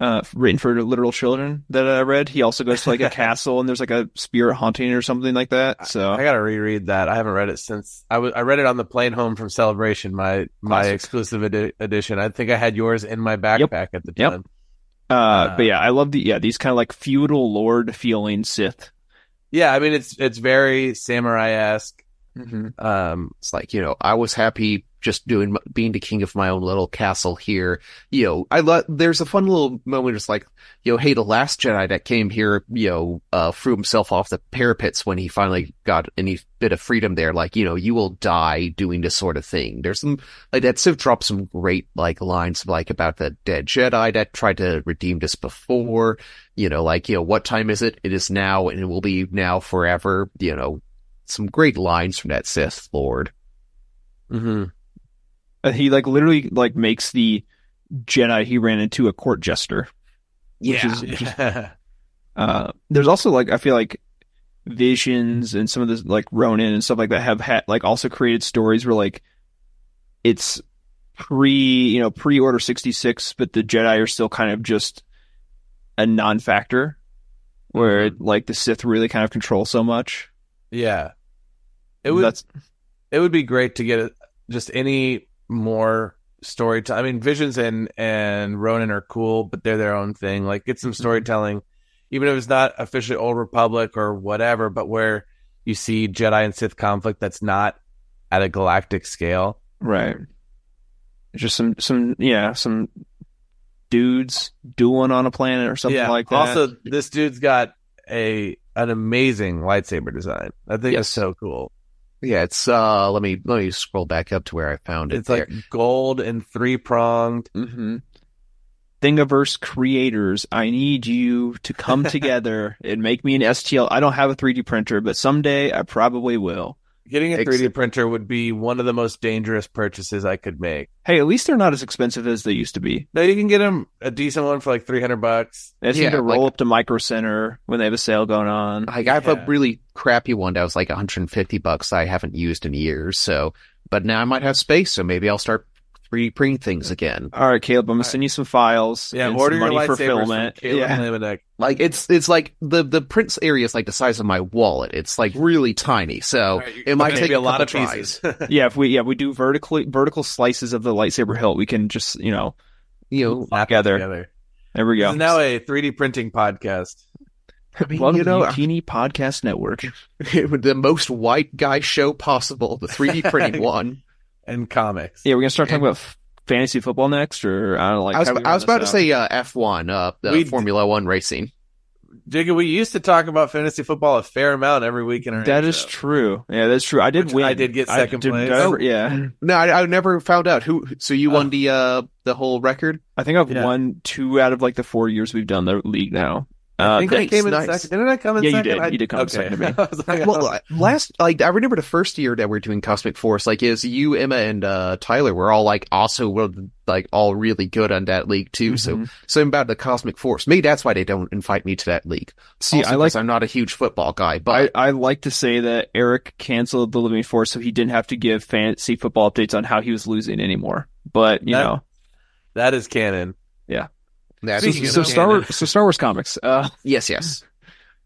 [SPEAKER 4] uh written for literal children that I read. He also goes to like a castle and there's like a spirit haunting or something like that. So
[SPEAKER 6] I gotta reread that. I haven't read it since I was. I read it on the plane home from Celebration, my my
[SPEAKER 4] Classic.
[SPEAKER 6] exclusive edi- edition. I think I had yours in my backpack at the
[SPEAKER 4] Yep.
[SPEAKER 6] time.
[SPEAKER 4] uh,
[SPEAKER 6] Uh,
[SPEAKER 4] but yeah, I love the yeah, these kind of like feudal lord feeling Sith.
[SPEAKER 6] Yeah, I mean it's it's very samurai esque.
[SPEAKER 4] Mm-hmm.
[SPEAKER 6] Um,
[SPEAKER 5] It's like, you know, I was happy just doing, being the king of my own little castle here. You know, I love, there's a fun little moment. It's like, you know, hey, the last Jedi that came here, you know, uh, threw himself off the parapets when he finally got any bit of freedom there. Like, you know, you will die doing this sort of thing. There's some, like, that Civ dropped some great, like, lines, like, about the dead Jedi that tried to redeem this before. You know, like, you know, what time is it? It is now and it will be now forever. You know, some great lines from that Sith Lord.
[SPEAKER 6] Mm-hmm.
[SPEAKER 4] Uh, he like literally like makes the Jedi he ran into a court jester. Which is, uh, there's also like I feel like visions and some of this like Ronin and stuff like that have had like also created stories where like it's pre you know pre Order sixty six, but the Jedi are still kind of just a non factor, where like the Sith really kind of control so much.
[SPEAKER 6] yeah. It would
[SPEAKER 4] That's
[SPEAKER 6] it would be great to get just any more storytelling. I mean, Visions and and Ronin are cool, but they're their own thing. Like, get some mm-hmm. storytelling, even if it's not officially Old Republic or whatever, but where you see Jedi and Sith conflict that's not at a galactic scale.
[SPEAKER 4] right. Just some some yeah some dudes dueling on a planet or something
[SPEAKER 6] yeah.
[SPEAKER 4] like that.
[SPEAKER 6] Also, this dude's got a an amazing lightsaber design. I think
[SPEAKER 4] Yes.
[SPEAKER 6] it's so cool.
[SPEAKER 5] Yeah, it's, uh, let me, let me scroll back up to where I found it.
[SPEAKER 6] It's like gold and three pronged.
[SPEAKER 5] hmm
[SPEAKER 4] Thingiverse creators, I need you to come together and make me an STL. I don't have a 3D printer, but someday I probably will.
[SPEAKER 6] Getting a 3D printer would be one of the most dangerous purchases I could make.
[SPEAKER 4] Hey, at least they're not as expensive as they used to be.
[SPEAKER 6] No, you can get them a decent one for like 300 bucks.
[SPEAKER 4] They just
[SPEAKER 5] Yeah,
[SPEAKER 4] need to roll
[SPEAKER 5] like-
[SPEAKER 4] up to Micro Center when they have a sale going on.
[SPEAKER 5] Like I have
[SPEAKER 6] Yeah.
[SPEAKER 5] a really crappy one that was like 150 bucks I haven't used in years. So, but now I might have space, so maybe I'll start 3D printing things again.
[SPEAKER 4] All right, Caleb, I'm gonna send you some files.
[SPEAKER 6] Yeah,
[SPEAKER 4] and
[SPEAKER 6] order
[SPEAKER 4] some
[SPEAKER 6] your
[SPEAKER 4] money for
[SPEAKER 6] lightsabers
[SPEAKER 4] filament.
[SPEAKER 6] from Caleb
[SPEAKER 4] Yeah.
[SPEAKER 6] Laminack.
[SPEAKER 5] Like it's it's like the the prints area is like the size of my wallet. It's like really tiny. So it might take
[SPEAKER 6] be
[SPEAKER 5] a, lot of
[SPEAKER 6] pieces.
[SPEAKER 5] tries.
[SPEAKER 4] yeah, if we yeah we do vertically vertical slices of the lightsaber hilt, we can just you know
[SPEAKER 5] You know,
[SPEAKER 6] Snap it
[SPEAKER 4] together. there we go.
[SPEAKER 6] is now a 3D printing podcast.
[SPEAKER 5] I mean,
[SPEAKER 4] Welcome
[SPEAKER 5] you know,
[SPEAKER 4] to Utini Podcast Network.
[SPEAKER 5] the most white guy show possible, the 3D printing one.
[SPEAKER 6] And comics.
[SPEAKER 4] Yeah, we're gonna start talking about f- fantasy football next, or I don't know, like.
[SPEAKER 5] I was
[SPEAKER 4] how do we
[SPEAKER 5] I was
[SPEAKER 4] run
[SPEAKER 5] about to
[SPEAKER 4] out?
[SPEAKER 5] say uh, F1, uh, the
[SPEAKER 6] We-
[SPEAKER 5] Formula One racing.
[SPEAKER 6] Jacob, we used to talk about fantasy football a fair amount every week in our
[SPEAKER 4] That is
[SPEAKER 6] intro.
[SPEAKER 4] true. Yeah, that's true. I did
[SPEAKER 6] Which
[SPEAKER 4] win.
[SPEAKER 6] I did get second
[SPEAKER 4] did-
[SPEAKER 6] place.
[SPEAKER 4] did I
[SPEAKER 5] Oh.
[SPEAKER 4] yeah,
[SPEAKER 5] No, I, I never found out who. So you
[SPEAKER 6] Oh.
[SPEAKER 5] won the uh the whole record.
[SPEAKER 4] I think I've
[SPEAKER 6] Yeah.
[SPEAKER 4] won two out of like the four years we've done the league now.
[SPEAKER 6] I
[SPEAKER 4] Uh,
[SPEAKER 6] think I came in
[SPEAKER 5] nice.
[SPEAKER 6] second. Didn't I come in
[SPEAKER 4] Yeah, you
[SPEAKER 6] second?
[SPEAKER 4] did.
[SPEAKER 6] I-
[SPEAKER 4] You did come in
[SPEAKER 6] okay.
[SPEAKER 4] second to me.
[SPEAKER 6] I was like,
[SPEAKER 5] Well,
[SPEAKER 6] oh.
[SPEAKER 5] last like I remember the first year that we are doing Cosmic Force. Like, is you, Emma, and uh Tyler were all like also were like all really good on that league too. So
[SPEAKER 4] Mhm.
[SPEAKER 5] something about the Cosmic Force. Maybe that's why they don't invite me to that league.
[SPEAKER 4] See,
[SPEAKER 5] Also
[SPEAKER 4] I like,
[SPEAKER 5] I'm not a huge football guy, but
[SPEAKER 4] I like to say that Eric canceled the Living Force so he didn't have to give fantasy football updates on how he was losing anymore. But you
[SPEAKER 6] That-
[SPEAKER 4] know,
[SPEAKER 6] that is canon.
[SPEAKER 5] That's
[SPEAKER 6] Speaking
[SPEAKER 4] so Star. Wars, so Star Wars comics. Uh,
[SPEAKER 5] Yes, yes.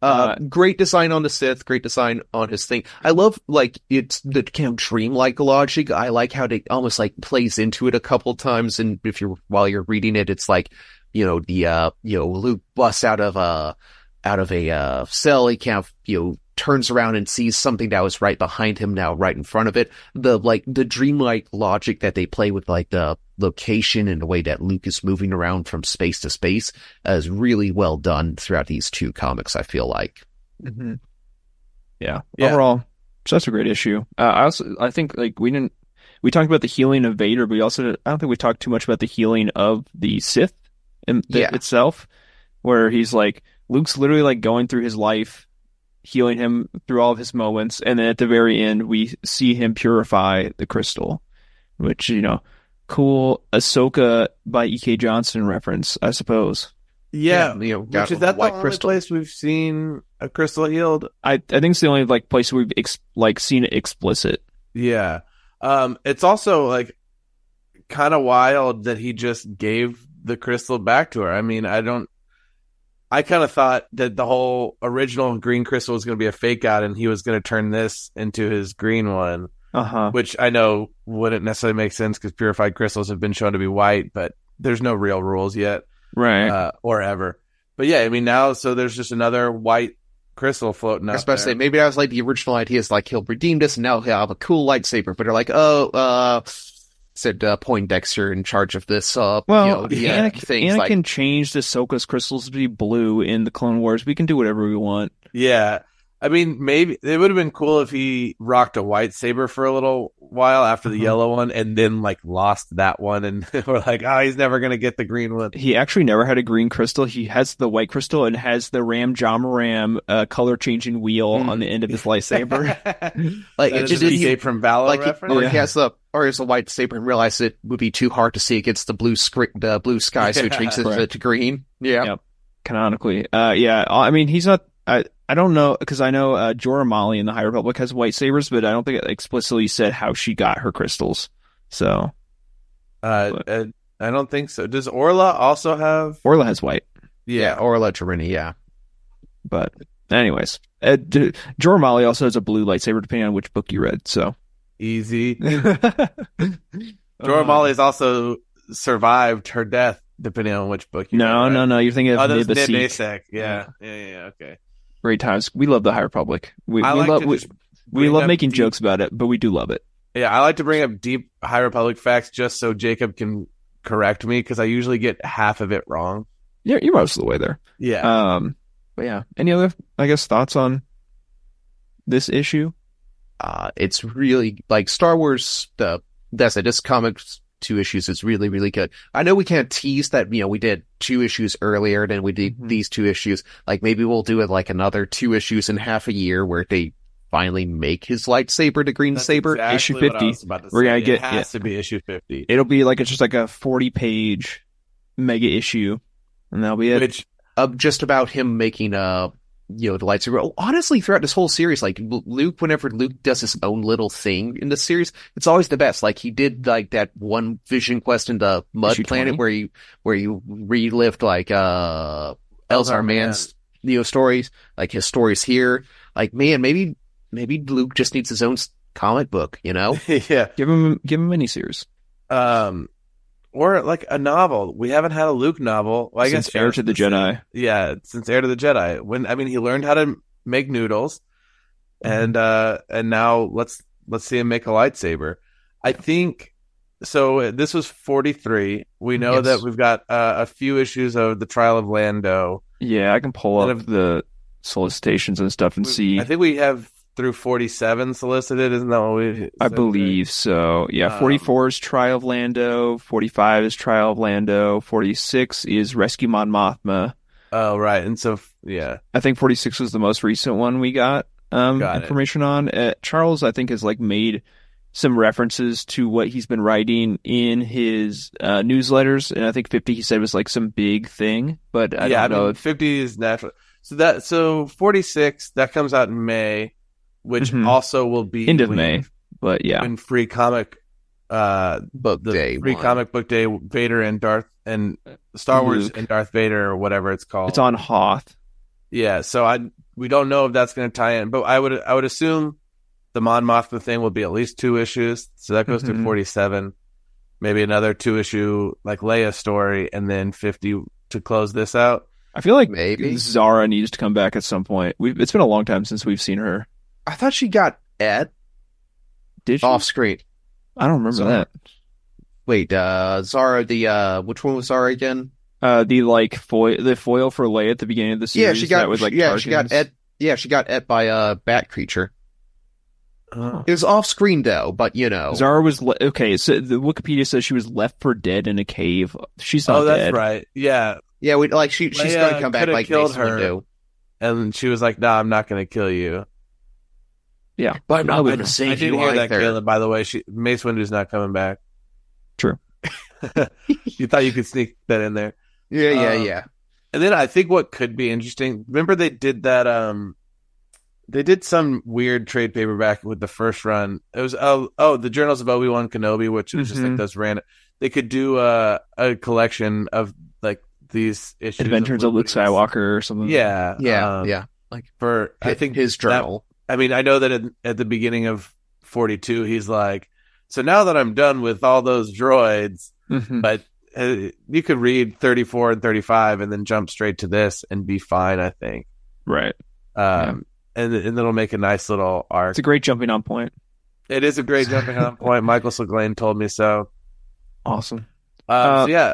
[SPEAKER 5] Uh, great design on the Sith, great design on his thing. I love, like, it's the kind of dreamlike logic. I like how they almost, like, plays into it a couple times. And if you're, while you're reading it, it's like, you know, the, uh, you know, Luke busts out of a, out of a, uh, cell. He kind of, you know, turns around and sees something that was right behind him now, right in front of it. The, like, the dreamlike logic that they play with, like, the location and the way that Luke is moving around from space to space is really well done throughout these two comics. I feel like.
[SPEAKER 4] yeah.
[SPEAKER 6] Yeah.
[SPEAKER 4] Overall, such a great issue. Uh, I also I think like we didn't we talked about the healing of Vader, but we also I don't think we talked too much about the healing of the Sith in,
[SPEAKER 5] Yeah.
[SPEAKER 4] itself, where he's like Luke's literally like going through his life, healing him through all of his moments, and then at the very end we see him purify the crystal, which you know, cool Ahsoka by E.K. Johnston reference, I suppose.
[SPEAKER 6] Yeah.
[SPEAKER 5] you know,
[SPEAKER 6] Which
[SPEAKER 5] got
[SPEAKER 6] is that the only
[SPEAKER 5] crystal.
[SPEAKER 6] place we've seen a crystal healed?
[SPEAKER 4] I I think it's the only like place we've ex- like seen it explicit.
[SPEAKER 6] Yeah. Um, it's also like kind of wild that he just gave the crystal back to her. I mean, I don't. I kind of thought that the whole original green crystal was going to be a fake out, and he was going to turn this into his green one,
[SPEAKER 4] Uh huh.
[SPEAKER 6] which I know wouldn't necessarily make sense because purified crystals have been shown to be white, but there's no real rules yet
[SPEAKER 4] Right.
[SPEAKER 6] uh, or ever. But yeah, I mean now, so there's just another white crystal floating
[SPEAKER 5] I
[SPEAKER 6] out
[SPEAKER 5] was
[SPEAKER 6] there.
[SPEAKER 5] maybe that was like the original idea is like he'll redeem this and now he'll have a cool lightsaber, but they're like, oh, uh, said uh, Poindexter in charge of this. Uh,
[SPEAKER 4] Well,
[SPEAKER 5] you know, the, uh,
[SPEAKER 4] Anakin,
[SPEAKER 5] things
[SPEAKER 4] Anakin
[SPEAKER 5] like
[SPEAKER 4] changed Ahsoka's crystals to be blue in the Clone Wars. We can do whatever we want.
[SPEAKER 6] Yeah. I mean, maybe it would have been cool if he rocked a white saber for a little while after the
[SPEAKER 4] Mhm.
[SPEAKER 6] yellow one and then like lost that one. And we're like, oh, he's never going to get the green one.
[SPEAKER 4] He actually never had a green crystal. He has the white crystal and has the Ram Jomaram uh, color changing wheel
[SPEAKER 6] Mm.
[SPEAKER 4] on the end of his lightsaber.
[SPEAKER 5] like
[SPEAKER 6] That
[SPEAKER 5] it
[SPEAKER 6] is
[SPEAKER 5] just
[SPEAKER 6] an
[SPEAKER 5] didn't
[SPEAKER 6] escape from Valo
[SPEAKER 5] like he,
[SPEAKER 6] reference.
[SPEAKER 5] or
[SPEAKER 4] Yeah.
[SPEAKER 5] he has the or has a white saber and realized it would be too hard to see against the blue script the blue sky, so he
[SPEAKER 6] Yeah.
[SPEAKER 5] changes it
[SPEAKER 4] Correct.
[SPEAKER 5] to green. Yeah.
[SPEAKER 4] Yep. Canonically, uh, yeah. I mean, he's not. I I don't know because I know uh, Jora Malli in the High Republic has white sabers, but I don't think it explicitly said how she got her crystals. So
[SPEAKER 6] Uh, uh, I don't think so. Does Orla also have?
[SPEAKER 4] Orla has white,
[SPEAKER 5] Yeah, Orla Jareni, yeah.
[SPEAKER 4] but anyways, uh, D- Jora Malli also has a blue lightsaber, depending on which book you read. So
[SPEAKER 6] Easy.
[SPEAKER 4] Jorah
[SPEAKER 6] Jora Malli has also survived her death, depending on which book you
[SPEAKER 4] No,
[SPEAKER 6] read,
[SPEAKER 4] no,
[SPEAKER 6] right?
[SPEAKER 4] no. You're thinking of
[SPEAKER 6] Oh, that's
[SPEAKER 4] Nib
[SPEAKER 6] Nib
[SPEAKER 4] Assek.
[SPEAKER 6] Assek. Yeah. yeah, yeah, yeah. Okay.
[SPEAKER 4] Great times. We love the High Republic. We,
[SPEAKER 6] I
[SPEAKER 4] we
[SPEAKER 6] like
[SPEAKER 4] love
[SPEAKER 6] to
[SPEAKER 4] we, we love making
[SPEAKER 6] deep-
[SPEAKER 4] jokes about it, but we do love it.
[SPEAKER 6] Yeah, I like to bring up deep High Republic facts just so Jacob can correct me because I usually get half of it wrong.
[SPEAKER 4] You're, you're most of the way there.
[SPEAKER 6] Yeah.
[SPEAKER 4] Um, but yeah. Any other, I guess, thoughts on this issue?
[SPEAKER 5] Uh, it's really like Star Wars. The that's it. This comics two issues is really really good. I know we can't tease that. You know, we did two issues earlier, then we did
[SPEAKER 4] Mhm.
[SPEAKER 5] these two issues. Like maybe we'll do it like another two issues in half a year where they finally make his lightsaber to green
[SPEAKER 6] That's
[SPEAKER 5] saber.
[SPEAKER 6] exactly
[SPEAKER 4] issue
[SPEAKER 6] what I
[SPEAKER 4] 50.
[SPEAKER 6] was about to
[SPEAKER 4] We're gonna get, It
[SPEAKER 6] has
[SPEAKER 4] yeah.
[SPEAKER 6] to be issue fifty,
[SPEAKER 4] It'll be like it's just like a 40 page mega issue, and that'll be it.
[SPEAKER 6] which
[SPEAKER 5] of just about him making uh you know the lightsaber. Oh, honestly, throughout this whole series, like Luke, whenever Luke does his own little thing in the series, it's always the best. Like he did like that one Vision quest in the Mud Planet
[SPEAKER 4] 20?
[SPEAKER 5] where you where you relived like uh Elzar
[SPEAKER 6] Elzar
[SPEAKER 5] Mann's you know stories, like his stories here. Like man, maybe maybe Luke just needs his own comic book. You know?
[SPEAKER 6] yeah,
[SPEAKER 4] give him give him a miniseries.
[SPEAKER 6] um, or like a novel. We haven't had a Luke novel. Well, I
[SPEAKER 4] Since
[SPEAKER 6] guess
[SPEAKER 4] Heir to the Jedi.
[SPEAKER 6] Yeah, since Heir to the Jedi. When I mean, he learned how to make noodles, and uh, and now let's let's see him make a lightsaber. I think so. This was forty three. We know
[SPEAKER 5] Yes.
[SPEAKER 6] that we've got uh, a few issues of the Trial of Lando.
[SPEAKER 4] Yeah, I can pull up
[SPEAKER 6] if-
[SPEAKER 4] the solicitations and stuff and
[SPEAKER 6] We-
[SPEAKER 4] see.
[SPEAKER 6] I think we have through forty seven solicited. Isn't that what we?
[SPEAKER 4] I
[SPEAKER 6] right?
[SPEAKER 4] believe so. Yeah,
[SPEAKER 6] Um,
[SPEAKER 4] 44 is Trial of Lando, 45 is Trial of Lando, 46 is Rescue Mon Mothma.
[SPEAKER 6] Oh right, and so yeah,
[SPEAKER 4] I think 46 was the most recent one we got um
[SPEAKER 6] Got it.
[SPEAKER 4] information on. Uh, Charles I think has like made some references to what he's been writing in his uh, newsletters and I think 50 he said was like some big thing, but I
[SPEAKER 6] yeah.
[SPEAKER 4] don't know
[SPEAKER 6] I mean,
[SPEAKER 4] if
[SPEAKER 6] fifty is natural. So that so forty six that comes out in May, which
[SPEAKER 4] Mhm.
[SPEAKER 6] also will be
[SPEAKER 4] end of
[SPEAKER 6] when-
[SPEAKER 4] May, but yeah.
[SPEAKER 6] when free comic uh
[SPEAKER 5] Book
[SPEAKER 6] the
[SPEAKER 5] day
[SPEAKER 6] free
[SPEAKER 5] one.
[SPEAKER 6] comic book day Vader and Darth and Star Wars and Darth Vader or whatever it's called.
[SPEAKER 4] It's on Hoth.
[SPEAKER 6] Yeah, so I we don't know if that's going to tie in, but I would I would assume the Mon Mothma thing will be at least two issues, so that goes
[SPEAKER 4] Mhm.
[SPEAKER 6] to forty seven. Maybe another two issue like Leia story, and then fifty to close this out.
[SPEAKER 4] I feel like
[SPEAKER 5] Maybe.
[SPEAKER 4] Zahra needs to come back at some point. We've, it's been a long time since we've seen her.
[SPEAKER 5] I thought she got Ed
[SPEAKER 4] Did she?
[SPEAKER 5] off screen.
[SPEAKER 4] I don't remember
[SPEAKER 5] Zahra.
[SPEAKER 4] that.
[SPEAKER 5] Wait, uh, Zahra, the, uh, which one was Zahra again?
[SPEAKER 4] Uh, the like foil, the foil for Leia at the beginning of the series.
[SPEAKER 5] Yeah, she got,
[SPEAKER 4] that was like
[SPEAKER 5] yeah, she got Ed, yeah, she got Ed by a bat creature.
[SPEAKER 6] Oh.
[SPEAKER 5] It was off screen though, but you know.
[SPEAKER 4] Zahra was le- okay. So the Wikipedia says she was left for dead in a cave. She's not
[SPEAKER 6] Oh, that's
[SPEAKER 4] dead.
[SPEAKER 6] right. Yeah,
[SPEAKER 5] yeah, we, like she, she's
[SPEAKER 6] Leia
[SPEAKER 5] going to come back like
[SPEAKER 6] killed
[SPEAKER 5] Mace
[SPEAKER 6] her.
[SPEAKER 5] Windu.
[SPEAKER 6] and she was like, "Nah, I'm not going to kill you."
[SPEAKER 4] Yeah,
[SPEAKER 5] But I'm
[SPEAKER 4] I
[SPEAKER 5] not
[SPEAKER 4] would-
[SPEAKER 5] going to save
[SPEAKER 6] I did
[SPEAKER 5] you
[SPEAKER 6] hear that,
[SPEAKER 5] either.
[SPEAKER 6] Caleb. By the way, she, Mace Windu's not coming back.
[SPEAKER 4] True.
[SPEAKER 6] you thought you could sneak that in there.
[SPEAKER 5] Yeah, yeah,
[SPEAKER 6] Um,
[SPEAKER 5] yeah.
[SPEAKER 6] And then I think what could be interesting. Remember they did that. Um, they did some weird trade paperback with the first run. It was oh oh the Journals of Obi Wan Kenobi, which is just like
[SPEAKER 4] Mhm.
[SPEAKER 6] those random. They could do a a collection of like these issues.
[SPEAKER 4] Adventures of Luke Skywalker or something.
[SPEAKER 6] Yeah,
[SPEAKER 5] Yeah,
[SPEAKER 6] um,
[SPEAKER 5] yeah.
[SPEAKER 6] Like for I think
[SPEAKER 5] his
[SPEAKER 6] that-
[SPEAKER 5] journal.
[SPEAKER 6] I mean, I know that at, at the beginning of 42, he's like, so now that I'm done with all those droids,
[SPEAKER 4] Mhm.
[SPEAKER 6] but uh, you could read 34 and 35 and then jump straight to this and be fine, I think.
[SPEAKER 4] right.
[SPEAKER 6] Um, and, and it'll make a nice little arc.
[SPEAKER 4] It's a great jumping on point.
[SPEAKER 6] It is a great jumping on point. Michael Seglain told me so.
[SPEAKER 4] Awesome.
[SPEAKER 6] Um,
[SPEAKER 4] Uh,
[SPEAKER 6] so yeah,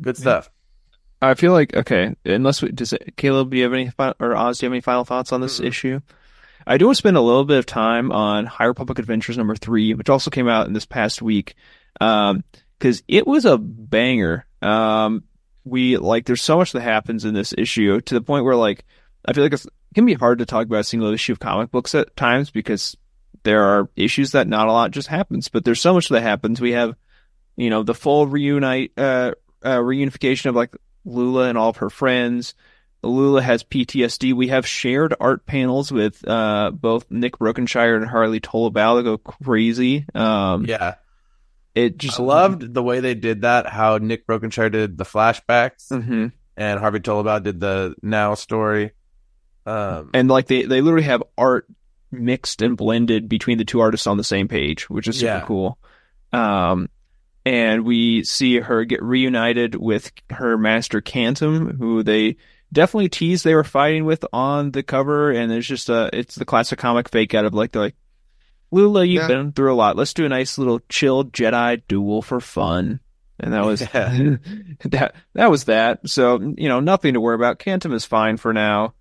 [SPEAKER 6] good stuff.
[SPEAKER 4] I feel like okay, unless we does it, Caleb, do you have any or Oz, do you have any final thoughts on this
[SPEAKER 6] Mm-mm.
[SPEAKER 4] issue? I do want to spend a little bit of time on High Republic Adventures number three, which also came out in this past week, because it was a banger. Um, we like there's so much that happens in this issue to the point where like I feel like it can be hard to talk about a single issue of comic books at times because there are issues that not a lot just happens, but there's so much that happens. We have, you know, the full reunite, uh, uh, reunification of like Lula and all of her friends. Lula has PTSD. We have shared art panels with uh, both Nick Brokenshire and Harvey Tolibao that go crazy. Um,
[SPEAKER 6] Yeah,
[SPEAKER 4] It just
[SPEAKER 6] I loved the way they did that. How Nick Brokenshire did the flashbacks,
[SPEAKER 4] Mhm.
[SPEAKER 6] and Harvey Tolibao did the now story. Um,
[SPEAKER 4] And like they, they literally have art mixed and blended between the two artists on the same page, which is super
[SPEAKER 6] Yeah.
[SPEAKER 4] cool. Um, and we see her get reunited with her master Kantam, who they definitely teased they were fighting with on the cover. And there's just a, it's the classic comic fake out of like, they're like, Lula, you've
[SPEAKER 5] Yeah.
[SPEAKER 4] been through a lot. Let's do a nice little chill Jedi duel for fun. And that was
[SPEAKER 6] Yeah.
[SPEAKER 4] that. That was that. So you know, nothing to worry about. Kantam is fine for now.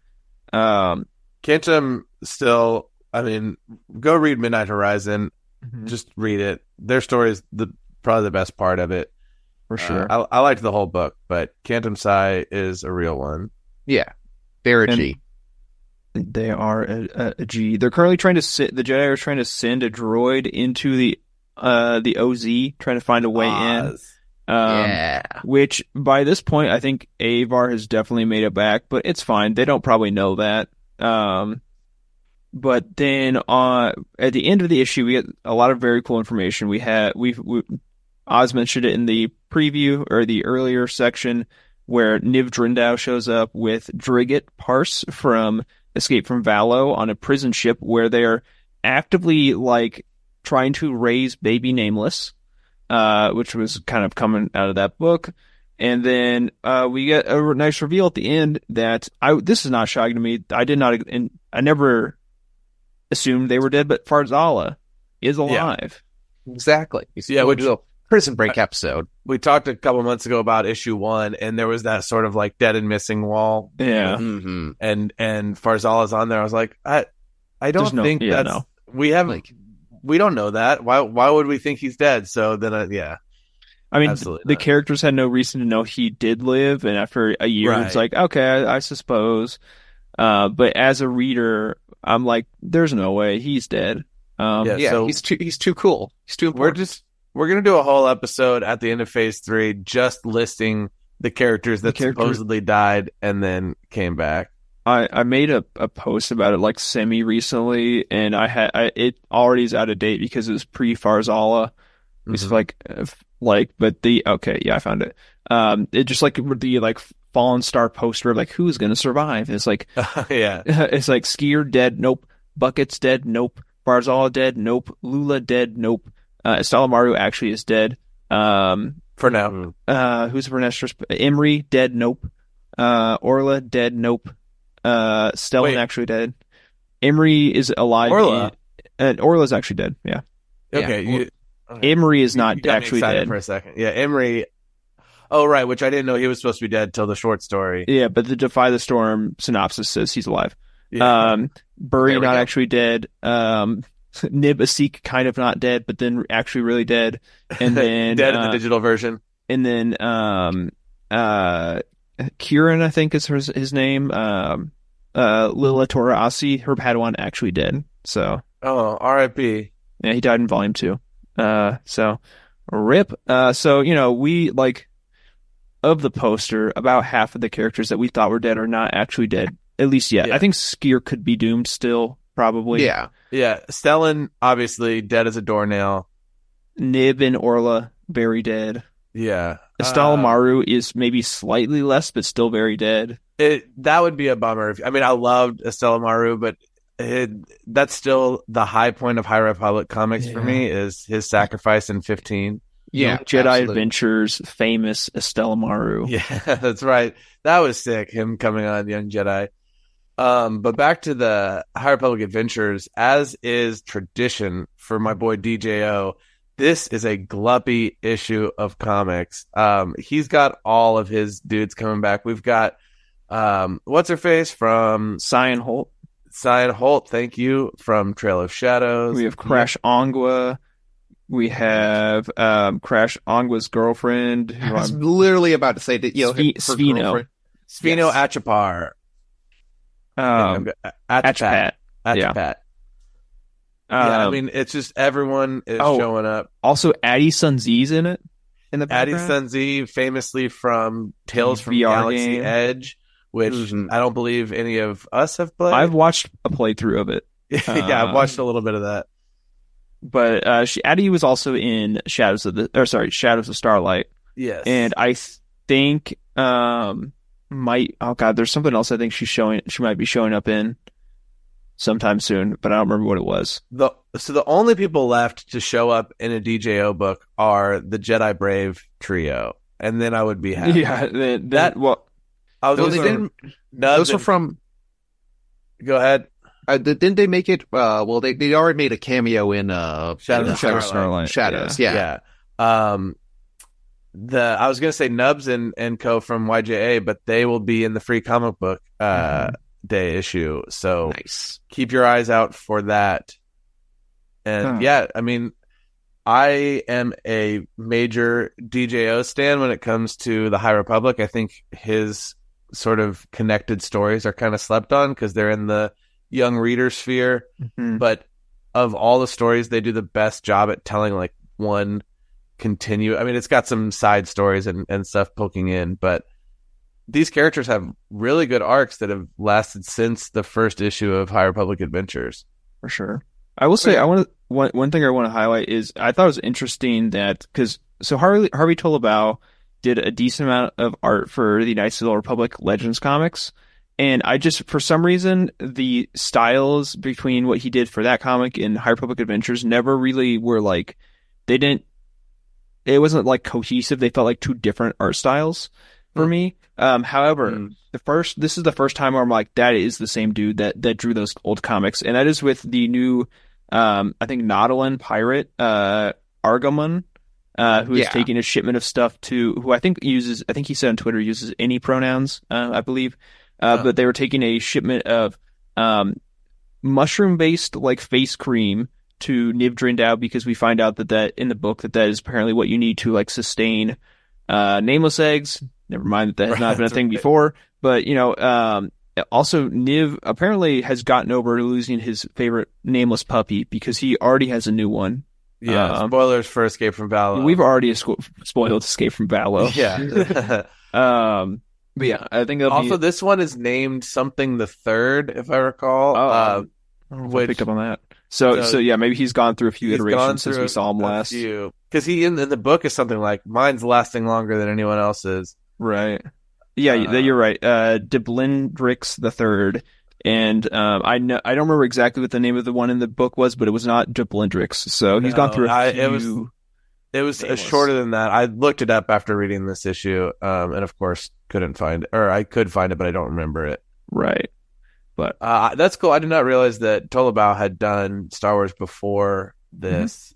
[SPEAKER 4] Um,
[SPEAKER 6] Kantam still. I mean, go read Midnight Horizon.
[SPEAKER 4] Mm-hmm.
[SPEAKER 6] Just read it. Their story is the probably the best part of it.
[SPEAKER 4] for sure.
[SPEAKER 6] Uh, I, I liked the whole book, but Kantam Sy is a real one.
[SPEAKER 5] Yeah. They're a
[SPEAKER 4] And-
[SPEAKER 5] G.
[SPEAKER 4] They are a, a, a G. They're currently trying to sit. The Jedi are trying to send a droid into the uh the OZ, trying to find a way in. Um,
[SPEAKER 5] yeah.
[SPEAKER 4] Which by this point, I think Avar has definitely made it back, but it's fine. They don't probably know that. Um, but then uh, at the end of the issue, we get a lot of very cool information. We had we we Oz mentioned it in the preview or the earlier section where Niv Drindow shows up with Drigget Parse from Escape from Valo on a prison ship where they're actively like trying to raise baby nameless, uh, which was kind of coming out of that book. And then uh, we get a nice reveal at the end that I this is not shocking to me. I did not, and I never assumed they were dead, but Farzala is alive.
[SPEAKER 5] Exactly.
[SPEAKER 6] Yeah,
[SPEAKER 5] We'll
[SPEAKER 6] which-
[SPEAKER 5] do a prison break episode.
[SPEAKER 6] We talked a couple months ago about issue one, and there was that sort of like dead and missing wall.
[SPEAKER 4] Yeah.
[SPEAKER 5] hmm
[SPEAKER 6] and and Farzala's on there. I was like, I, I don't
[SPEAKER 4] no-
[SPEAKER 6] think
[SPEAKER 4] yeah,
[SPEAKER 6] that's
[SPEAKER 4] no.
[SPEAKER 6] we have
[SPEAKER 5] Like-
[SPEAKER 6] we don't know that. Why why would we think he's dead? So then, I, yeah,
[SPEAKER 4] I mean,
[SPEAKER 6] Absolutely
[SPEAKER 4] the
[SPEAKER 6] not.
[SPEAKER 4] characters had no reason to know he did live, and after a year, it's like, okay, I, I suppose. Uh, but as a reader, I'm like, there's no way he's dead. Um,
[SPEAKER 6] Yeah,
[SPEAKER 5] Yeah,
[SPEAKER 6] so-
[SPEAKER 5] he's too he's too cool. He's too
[SPEAKER 6] we're
[SPEAKER 5] important.
[SPEAKER 6] just we're gonna do a whole episode at the end of Phase Three, just listing the characters that
[SPEAKER 4] The characters-
[SPEAKER 6] supposedly died and then came back.
[SPEAKER 4] I, I made a, a post about it like semi recently, and I had I, it already is out of date because it was pre Farzala. It's
[SPEAKER 6] Mhm.
[SPEAKER 4] like uh, like, but the okay, yeah, I found it. Um, it just like the like fallen star poster of like who's gonna survive. It's like
[SPEAKER 6] yeah,
[SPEAKER 4] it's like Sskeer dead, nope. Bucket's dead, nope. Farzala dead, nope. Lula dead, nope. Uh, Estala Maru actually is dead. Um,
[SPEAKER 6] for now.
[SPEAKER 4] uh, who's Vernestra? Emery dead, nope. Uh, Orla dead, nope. Uh, Stellan
[SPEAKER 6] Wait.
[SPEAKER 4] actually dead. Emery is alive.
[SPEAKER 6] Orla?
[SPEAKER 4] and Orla's actually dead. Yeah,
[SPEAKER 6] Okay,
[SPEAKER 5] Yeah,
[SPEAKER 6] you,
[SPEAKER 4] Emery is not
[SPEAKER 6] you got me
[SPEAKER 4] actually
[SPEAKER 6] excited
[SPEAKER 4] dead.
[SPEAKER 6] for a second. Yeah, Emery. Oh right, which I didn't know he was supposed to be dead till the short story.
[SPEAKER 4] Yeah, but the Defy the Storm synopsis says he's alive.
[SPEAKER 6] Yeah.
[SPEAKER 4] Um, Burry not
[SPEAKER 5] go.
[SPEAKER 4] actually dead. Um, Nib Assek kind of not dead, but then actually really dead. And then
[SPEAKER 6] dead in
[SPEAKER 4] uh,
[SPEAKER 6] the digital version.
[SPEAKER 4] and then um uh Kieran I think is his his name. Um uh Lila Tora Asi, her Padawan actually dead. So
[SPEAKER 6] Oh, R.I.P.
[SPEAKER 4] yeah, he died in volume two. Uh so rip. Uh so you know, we like of the poster, about half of the characters that we thought were dead are not actually dead. At least yet.
[SPEAKER 6] Yeah.
[SPEAKER 4] I think Sskeer could be doomed still, probably.
[SPEAKER 5] yeah.
[SPEAKER 6] Yeah, Stellan obviously dead as a doornail.
[SPEAKER 4] Nib and Orla very dead.
[SPEAKER 6] Yeah,
[SPEAKER 4] Estelle
[SPEAKER 6] Uh,
[SPEAKER 4] Maru is maybe slightly less, but still very dead.
[SPEAKER 6] It that would be a bummer. If, I mean, I loved Estala Maru, but it, that's still the high point of High Republic comics for me is his sacrifice in fifteen.
[SPEAKER 5] Yeah.
[SPEAKER 4] Jedi
[SPEAKER 5] absolutely.
[SPEAKER 4] Adventures, famous Estala Maru.
[SPEAKER 6] Yeah, that's right. That was sick. Him coming on Young Jedi. Um, but back to the High Republic Adventures, as is tradition for my boy DJO, this is a gluppy issue of comics. Um, he's got all of his dudes coming back. We've got um, what's her face from
[SPEAKER 4] Sian Holt.
[SPEAKER 6] Sian Holt. Thank you from Trail of Shadows.
[SPEAKER 4] We have Crash Ongwa. We have um, Crash Ongwa's girlfriend. Who
[SPEAKER 5] I was
[SPEAKER 4] I'm-
[SPEAKER 5] literally about to say that, you know,
[SPEAKER 4] Svi-
[SPEAKER 5] her
[SPEAKER 4] Svino.
[SPEAKER 5] girlfriend-
[SPEAKER 6] Svino
[SPEAKER 5] Yes.
[SPEAKER 6] Achapar.
[SPEAKER 4] Um,
[SPEAKER 6] Atchapat.
[SPEAKER 4] Atchapat. yeah.
[SPEAKER 6] Atchapat. Yeah, I
[SPEAKER 4] Um,
[SPEAKER 6] mean, it's just everyone is
[SPEAKER 4] oh,
[SPEAKER 6] showing up.
[SPEAKER 4] also Addie Sunzi's in it. In the
[SPEAKER 6] Addie
[SPEAKER 4] background.
[SPEAKER 6] Sunzi, famously from Tales from
[SPEAKER 4] VR
[SPEAKER 6] Galaxy
[SPEAKER 4] game.
[SPEAKER 6] Edge, which
[SPEAKER 5] Mhm.
[SPEAKER 6] I don't believe any of us have played.
[SPEAKER 4] I've watched a playthrough of it,
[SPEAKER 6] yeah, I've
[SPEAKER 4] uh,
[SPEAKER 6] watched a little bit of that.
[SPEAKER 4] but uh, she, Addie was also in Shadows of the, or sorry, Shadows of Starlight,
[SPEAKER 6] Yes,
[SPEAKER 4] and I think um might oh god, there's something else I think she's showing. She might be showing up in sometime soon, but I don't remember what it was.
[SPEAKER 6] the so the only people left to show up in a DJO book are the Jedi Brave trio, and then I would be happy.
[SPEAKER 4] Yeah, that, that well,
[SPEAKER 6] I was
[SPEAKER 5] Those,
[SPEAKER 6] also-
[SPEAKER 5] they didn't,
[SPEAKER 6] Nubs
[SPEAKER 5] those were from,
[SPEAKER 6] Go ahead.
[SPEAKER 5] uh, th- didn't they make it, uh, well, they, they already made a cameo in, uh,
[SPEAKER 6] Shadows
[SPEAKER 5] in
[SPEAKER 6] of
[SPEAKER 4] Shadows
[SPEAKER 6] Starlight.
[SPEAKER 4] Starlight.
[SPEAKER 5] Shadows,
[SPEAKER 4] yeah.
[SPEAKER 5] yeah.
[SPEAKER 6] Yeah. Um, the I was gonna say Nubs and and Co from YJA, but they will be in the free comic book uh day issue. So
[SPEAKER 5] Nice.
[SPEAKER 6] keep your eyes out for that. And
[SPEAKER 4] Huh.
[SPEAKER 6] yeah, I mean, I am a major DJO stan when it comes to the High Republic. I think his sort of connected stories are kind of slept on because they're in the young reader sphere.
[SPEAKER 4] mhm.
[SPEAKER 6] But of all the stories, they do the best job at telling like one continue. I mean, it's got some side stories and, and stuff poking in, but these characters have really good arcs that have lasted since the first issue of High Republic Adventures.
[SPEAKER 4] for sure. I will say, I want to one one thing I want to highlight is I thought it was interesting that because so Harvey Harvey Tolibao did a decent amount of art for the Knights of the Republic Legends comics, and I just for some reason the styles between what he did for that comic and High Republic Adventures never really were like they didn't. It wasn't like cohesive. They felt like two different art styles for me. Um, however,
[SPEAKER 6] Mm.
[SPEAKER 4] the first this is the first time where I'm like that is the same dude that that drew those old comics, and that is with the new um I think Nautolan pirate uh Argamon uh who is
[SPEAKER 5] Yeah.
[SPEAKER 4] taking a shipment of stuff to who I think uses I think he said on Twitter uses any pronouns uh, I believe uh
[SPEAKER 6] Oh.
[SPEAKER 4] but they were taking a shipment of um mushroom based like face cream to Niv Drindau because we find out that that in the book that that is apparently what you need to like sustain uh nameless eggs never mind that that has not been a thing
[SPEAKER 6] right.
[SPEAKER 4] before but you know um also Niv apparently has gotten over losing his favorite nameless puppy because he already has a new one
[SPEAKER 6] Yeah,
[SPEAKER 4] Um,
[SPEAKER 6] spoilers for Escape from Valhalla.
[SPEAKER 4] we've already sco- spoiled Escape from Valo
[SPEAKER 6] yeah.
[SPEAKER 4] um but yeah I think
[SPEAKER 6] also,
[SPEAKER 4] be
[SPEAKER 6] this one is named something the third, if I recall.
[SPEAKER 4] Oh,
[SPEAKER 6] uh,
[SPEAKER 4] I
[SPEAKER 6] which-
[SPEAKER 4] picked up on that so
[SPEAKER 6] so-
[SPEAKER 4] so yeah maybe he's gone through a few iterations since we saw him last
[SPEAKER 6] Because he in, in the book is something like mine's lasting longer than anyone else's.
[SPEAKER 4] Right. Yeah,
[SPEAKER 6] Uh,
[SPEAKER 4] you're right. Uh, Deblindrix the third, and um, I know I don't remember exactly what the name of the one in the book was, but it was not Deblindrix. So he's gone through a
[SPEAKER 6] I-
[SPEAKER 4] few.
[SPEAKER 6] it was- It was
[SPEAKER 4] Nameless.
[SPEAKER 6] shorter than that. I looked it up after reading this issue, um, and of course couldn't find it, or I could find it, but I don't remember it.
[SPEAKER 4] right. But
[SPEAKER 6] Uh, that's cool. I did not realize that Tolibao had done Star Wars before this.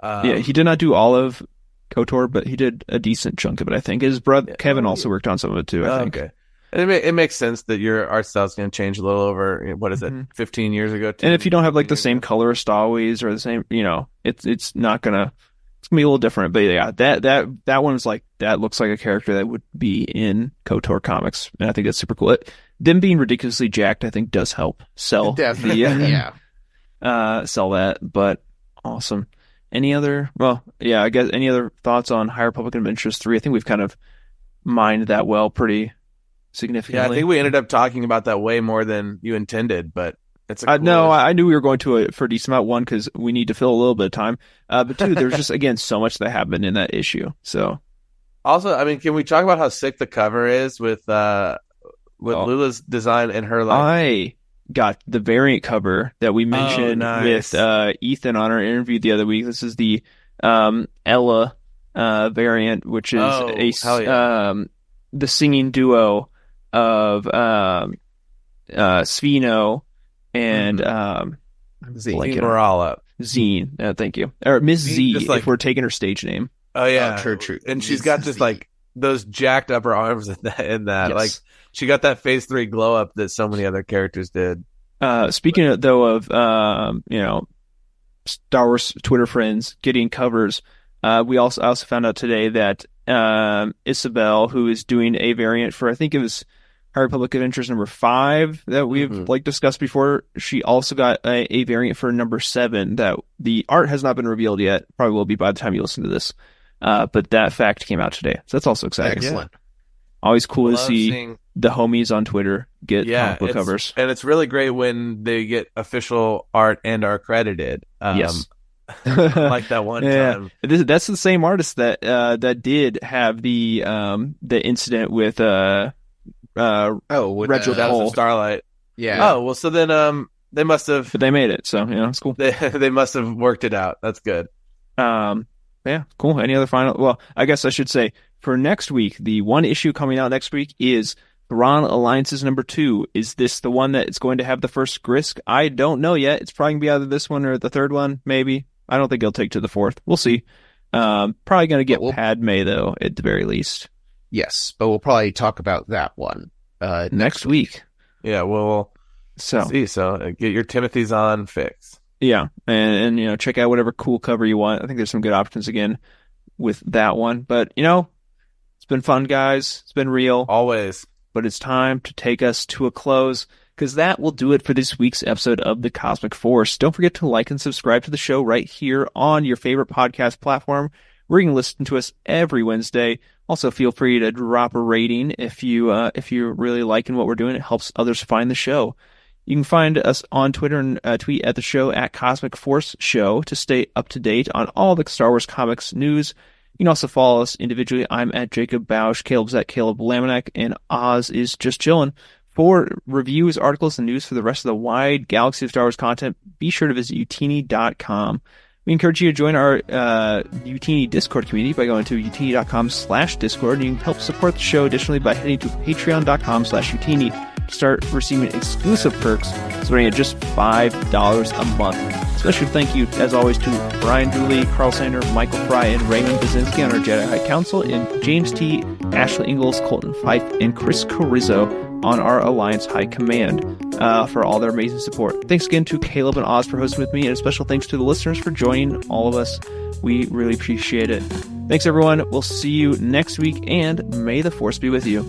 [SPEAKER 6] Um,
[SPEAKER 4] Mm-hmm. yeah, he did not do all of Kotor, but he did a decent chunk of it. I think his brother
[SPEAKER 6] Yeah.
[SPEAKER 4] Kevin also worked on some of it too. I
[SPEAKER 6] Oh,
[SPEAKER 4] think.
[SPEAKER 6] okay. It, it makes sense that your art style is going to change a little over. What is it?
[SPEAKER 4] Mhm.
[SPEAKER 6] Fifteen years ago.
[SPEAKER 4] And if you don't have like the same
[SPEAKER 6] ago?
[SPEAKER 4] color as Staways or the same, you know, it's it's not gonna it's gonna be a little different. But yeah, that that that one's like that looks like a character that would be in Kotor comics, and I think that's super cool. It, them being ridiculously jacked, I think, does help sell
[SPEAKER 5] Definitely.
[SPEAKER 4] the uh,
[SPEAKER 5] yeah.
[SPEAKER 4] uh sell that. But awesome. Any other? Well, yeah, I guess any other thoughts on High Republic Adventures three? I think we've kind of mined that well pretty significantly.
[SPEAKER 6] Yeah, I think we ended up talking about that way more than you intended, but it's a
[SPEAKER 4] Uh, no, I I knew we were going to a, for a decent amount. One, because we need to fill a little bit of time. Uh, but two, there's just again so much that happened in that issue. So
[SPEAKER 6] Also, I mean, can we talk about how sick the cover is with uh with
[SPEAKER 4] Oh.
[SPEAKER 6] Lula's design and her like
[SPEAKER 4] I got the variant cover that we mentioned
[SPEAKER 6] nice.
[SPEAKER 4] with uh, Ethan on our interview the other week. This is the um, Ella uh, variant, which is
[SPEAKER 6] Oh,
[SPEAKER 4] a
[SPEAKER 6] yeah.
[SPEAKER 4] um, the singing duo of um, uh, Svino and
[SPEAKER 6] Mm-hmm.
[SPEAKER 4] um,
[SPEAKER 5] Zeke.
[SPEAKER 4] Like
[SPEAKER 6] Morala.
[SPEAKER 4] Zine. Uh, thank you. Or Miss Z,
[SPEAKER 6] like-
[SPEAKER 4] if we're taking her stage name.
[SPEAKER 6] Oh yeah,
[SPEAKER 5] Oh, true, true.
[SPEAKER 6] And she's got this like those jacked upper arms in that. In that.
[SPEAKER 4] Yes.
[SPEAKER 6] Like she got that phase three glow up that so many other characters did.
[SPEAKER 4] Uh, speaking of, though of um, you know Star Wars Twitter friends getting covers, uh, we also I also found out today that um, Isabel, who is doing a variant for I think it was High Republic Adventures number five that we've
[SPEAKER 5] Mhm.
[SPEAKER 4] like discussed before, she also got a, a variant for number seven that the art has not been revealed yet. Probably will be by the time you listen to this. Uh, but that fact came out today, so that's also exciting.
[SPEAKER 5] Excellent.
[SPEAKER 4] Always cool to see
[SPEAKER 6] seeing-
[SPEAKER 4] the homies on Twitter get
[SPEAKER 6] yeah,
[SPEAKER 4] book covers.
[SPEAKER 6] and it's really great when they get official art and are credited. Um,
[SPEAKER 4] Yes.
[SPEAKER 6] like that one
[SPEAKER 4] Yeah.
[SPEAKER 6] time.
[SPEAKER 4] This, that's the same artist that uh, that did have the um the incident with uh uh
[SPEAKER 5] Oh, with,
[SPEAKER 4] Retro
[SPEAKER 5] uh,
[SPEAKER 6] That was Starlight.
[SPEAKER 5] yeah.
[SPEAKER 6] Oh well, so then um they must have
[SPEAKER 4] but they made it so you know it's cool
[SPEAKER 6] they they must have worked it out. That's good.
[SPEAKER 4] um yeah cool. Any other final well I guess I should say for next week the one issue coming out next week is Thrawn Alliances number two. Is this the one that is going to have the first Grisk? I don't know yet. It's probably gonna be either this one or the third one maybe. I don't think it'll take to the fourth. We'll see. Um probably gonna get
[SPEAKER 5] we'll-
[SPEAKER 4] Padme though at the very least.
[SPEAKER 5] Yes, but we'll probably talk about that one uh,
[SPEAKER 4] next week.
[SPEAKER 6] Yeah, well,
[SPEAKER 4] so.
[SPEAKER 6] see. So uh, get your Timothy Zahn fix.
[SPEAKER 4] Yeah, and and you know, check out whatever cool cover you want. I think there's some good options again with that one. But you know, it's been fun, guys. It's been real,
[SPEAKER 6] Always.
[SPEAKER 4] but it's time to take us to a close because that will do it for this week's episode of the Cosmic Force. Don't forget to like and subscribe to the show right here on your favorite podcast platform where you can listen to us every Wednesday. Also, feel free to drop a rating if you uh, if you're really liking what we're doing. It helps others find the show. You can find us on Twitter and uh, tweet at the show at Cosmic Force Show to stay up to date on all the Star Wars comics news. You can also follow us individually. I'm at Jacob Bausch, Caleb's at Caleb Lamanek, and Oz is just chilling. For reviews, articles, and news for the rest of the wide galaxy of Star Wars content, be sure to visit utini.com. We encourage you to join our uh, Utini Discord community by going to utini.com slash Discord. And you can help support the show additionally by heading to patreon.com slash Utini start receiving exclusive perks starting at just $5 a month. Special thank you, as always, to Brian Dooley, Carl Sander, Michael Fry, and Raymond Bazinski on our Jedi High Council, and James T., Ashley Ingalls, Colton Fife, and Chris Carrizzo on our Alliance High Command uh, for all their amazing support. Thanks again to Caleb and Oz for hosting with me, and a special thanks to the listeners for joining all of us. We really appreciate it. Thanks, everyone. We'll see you next week, and may the Force be with you.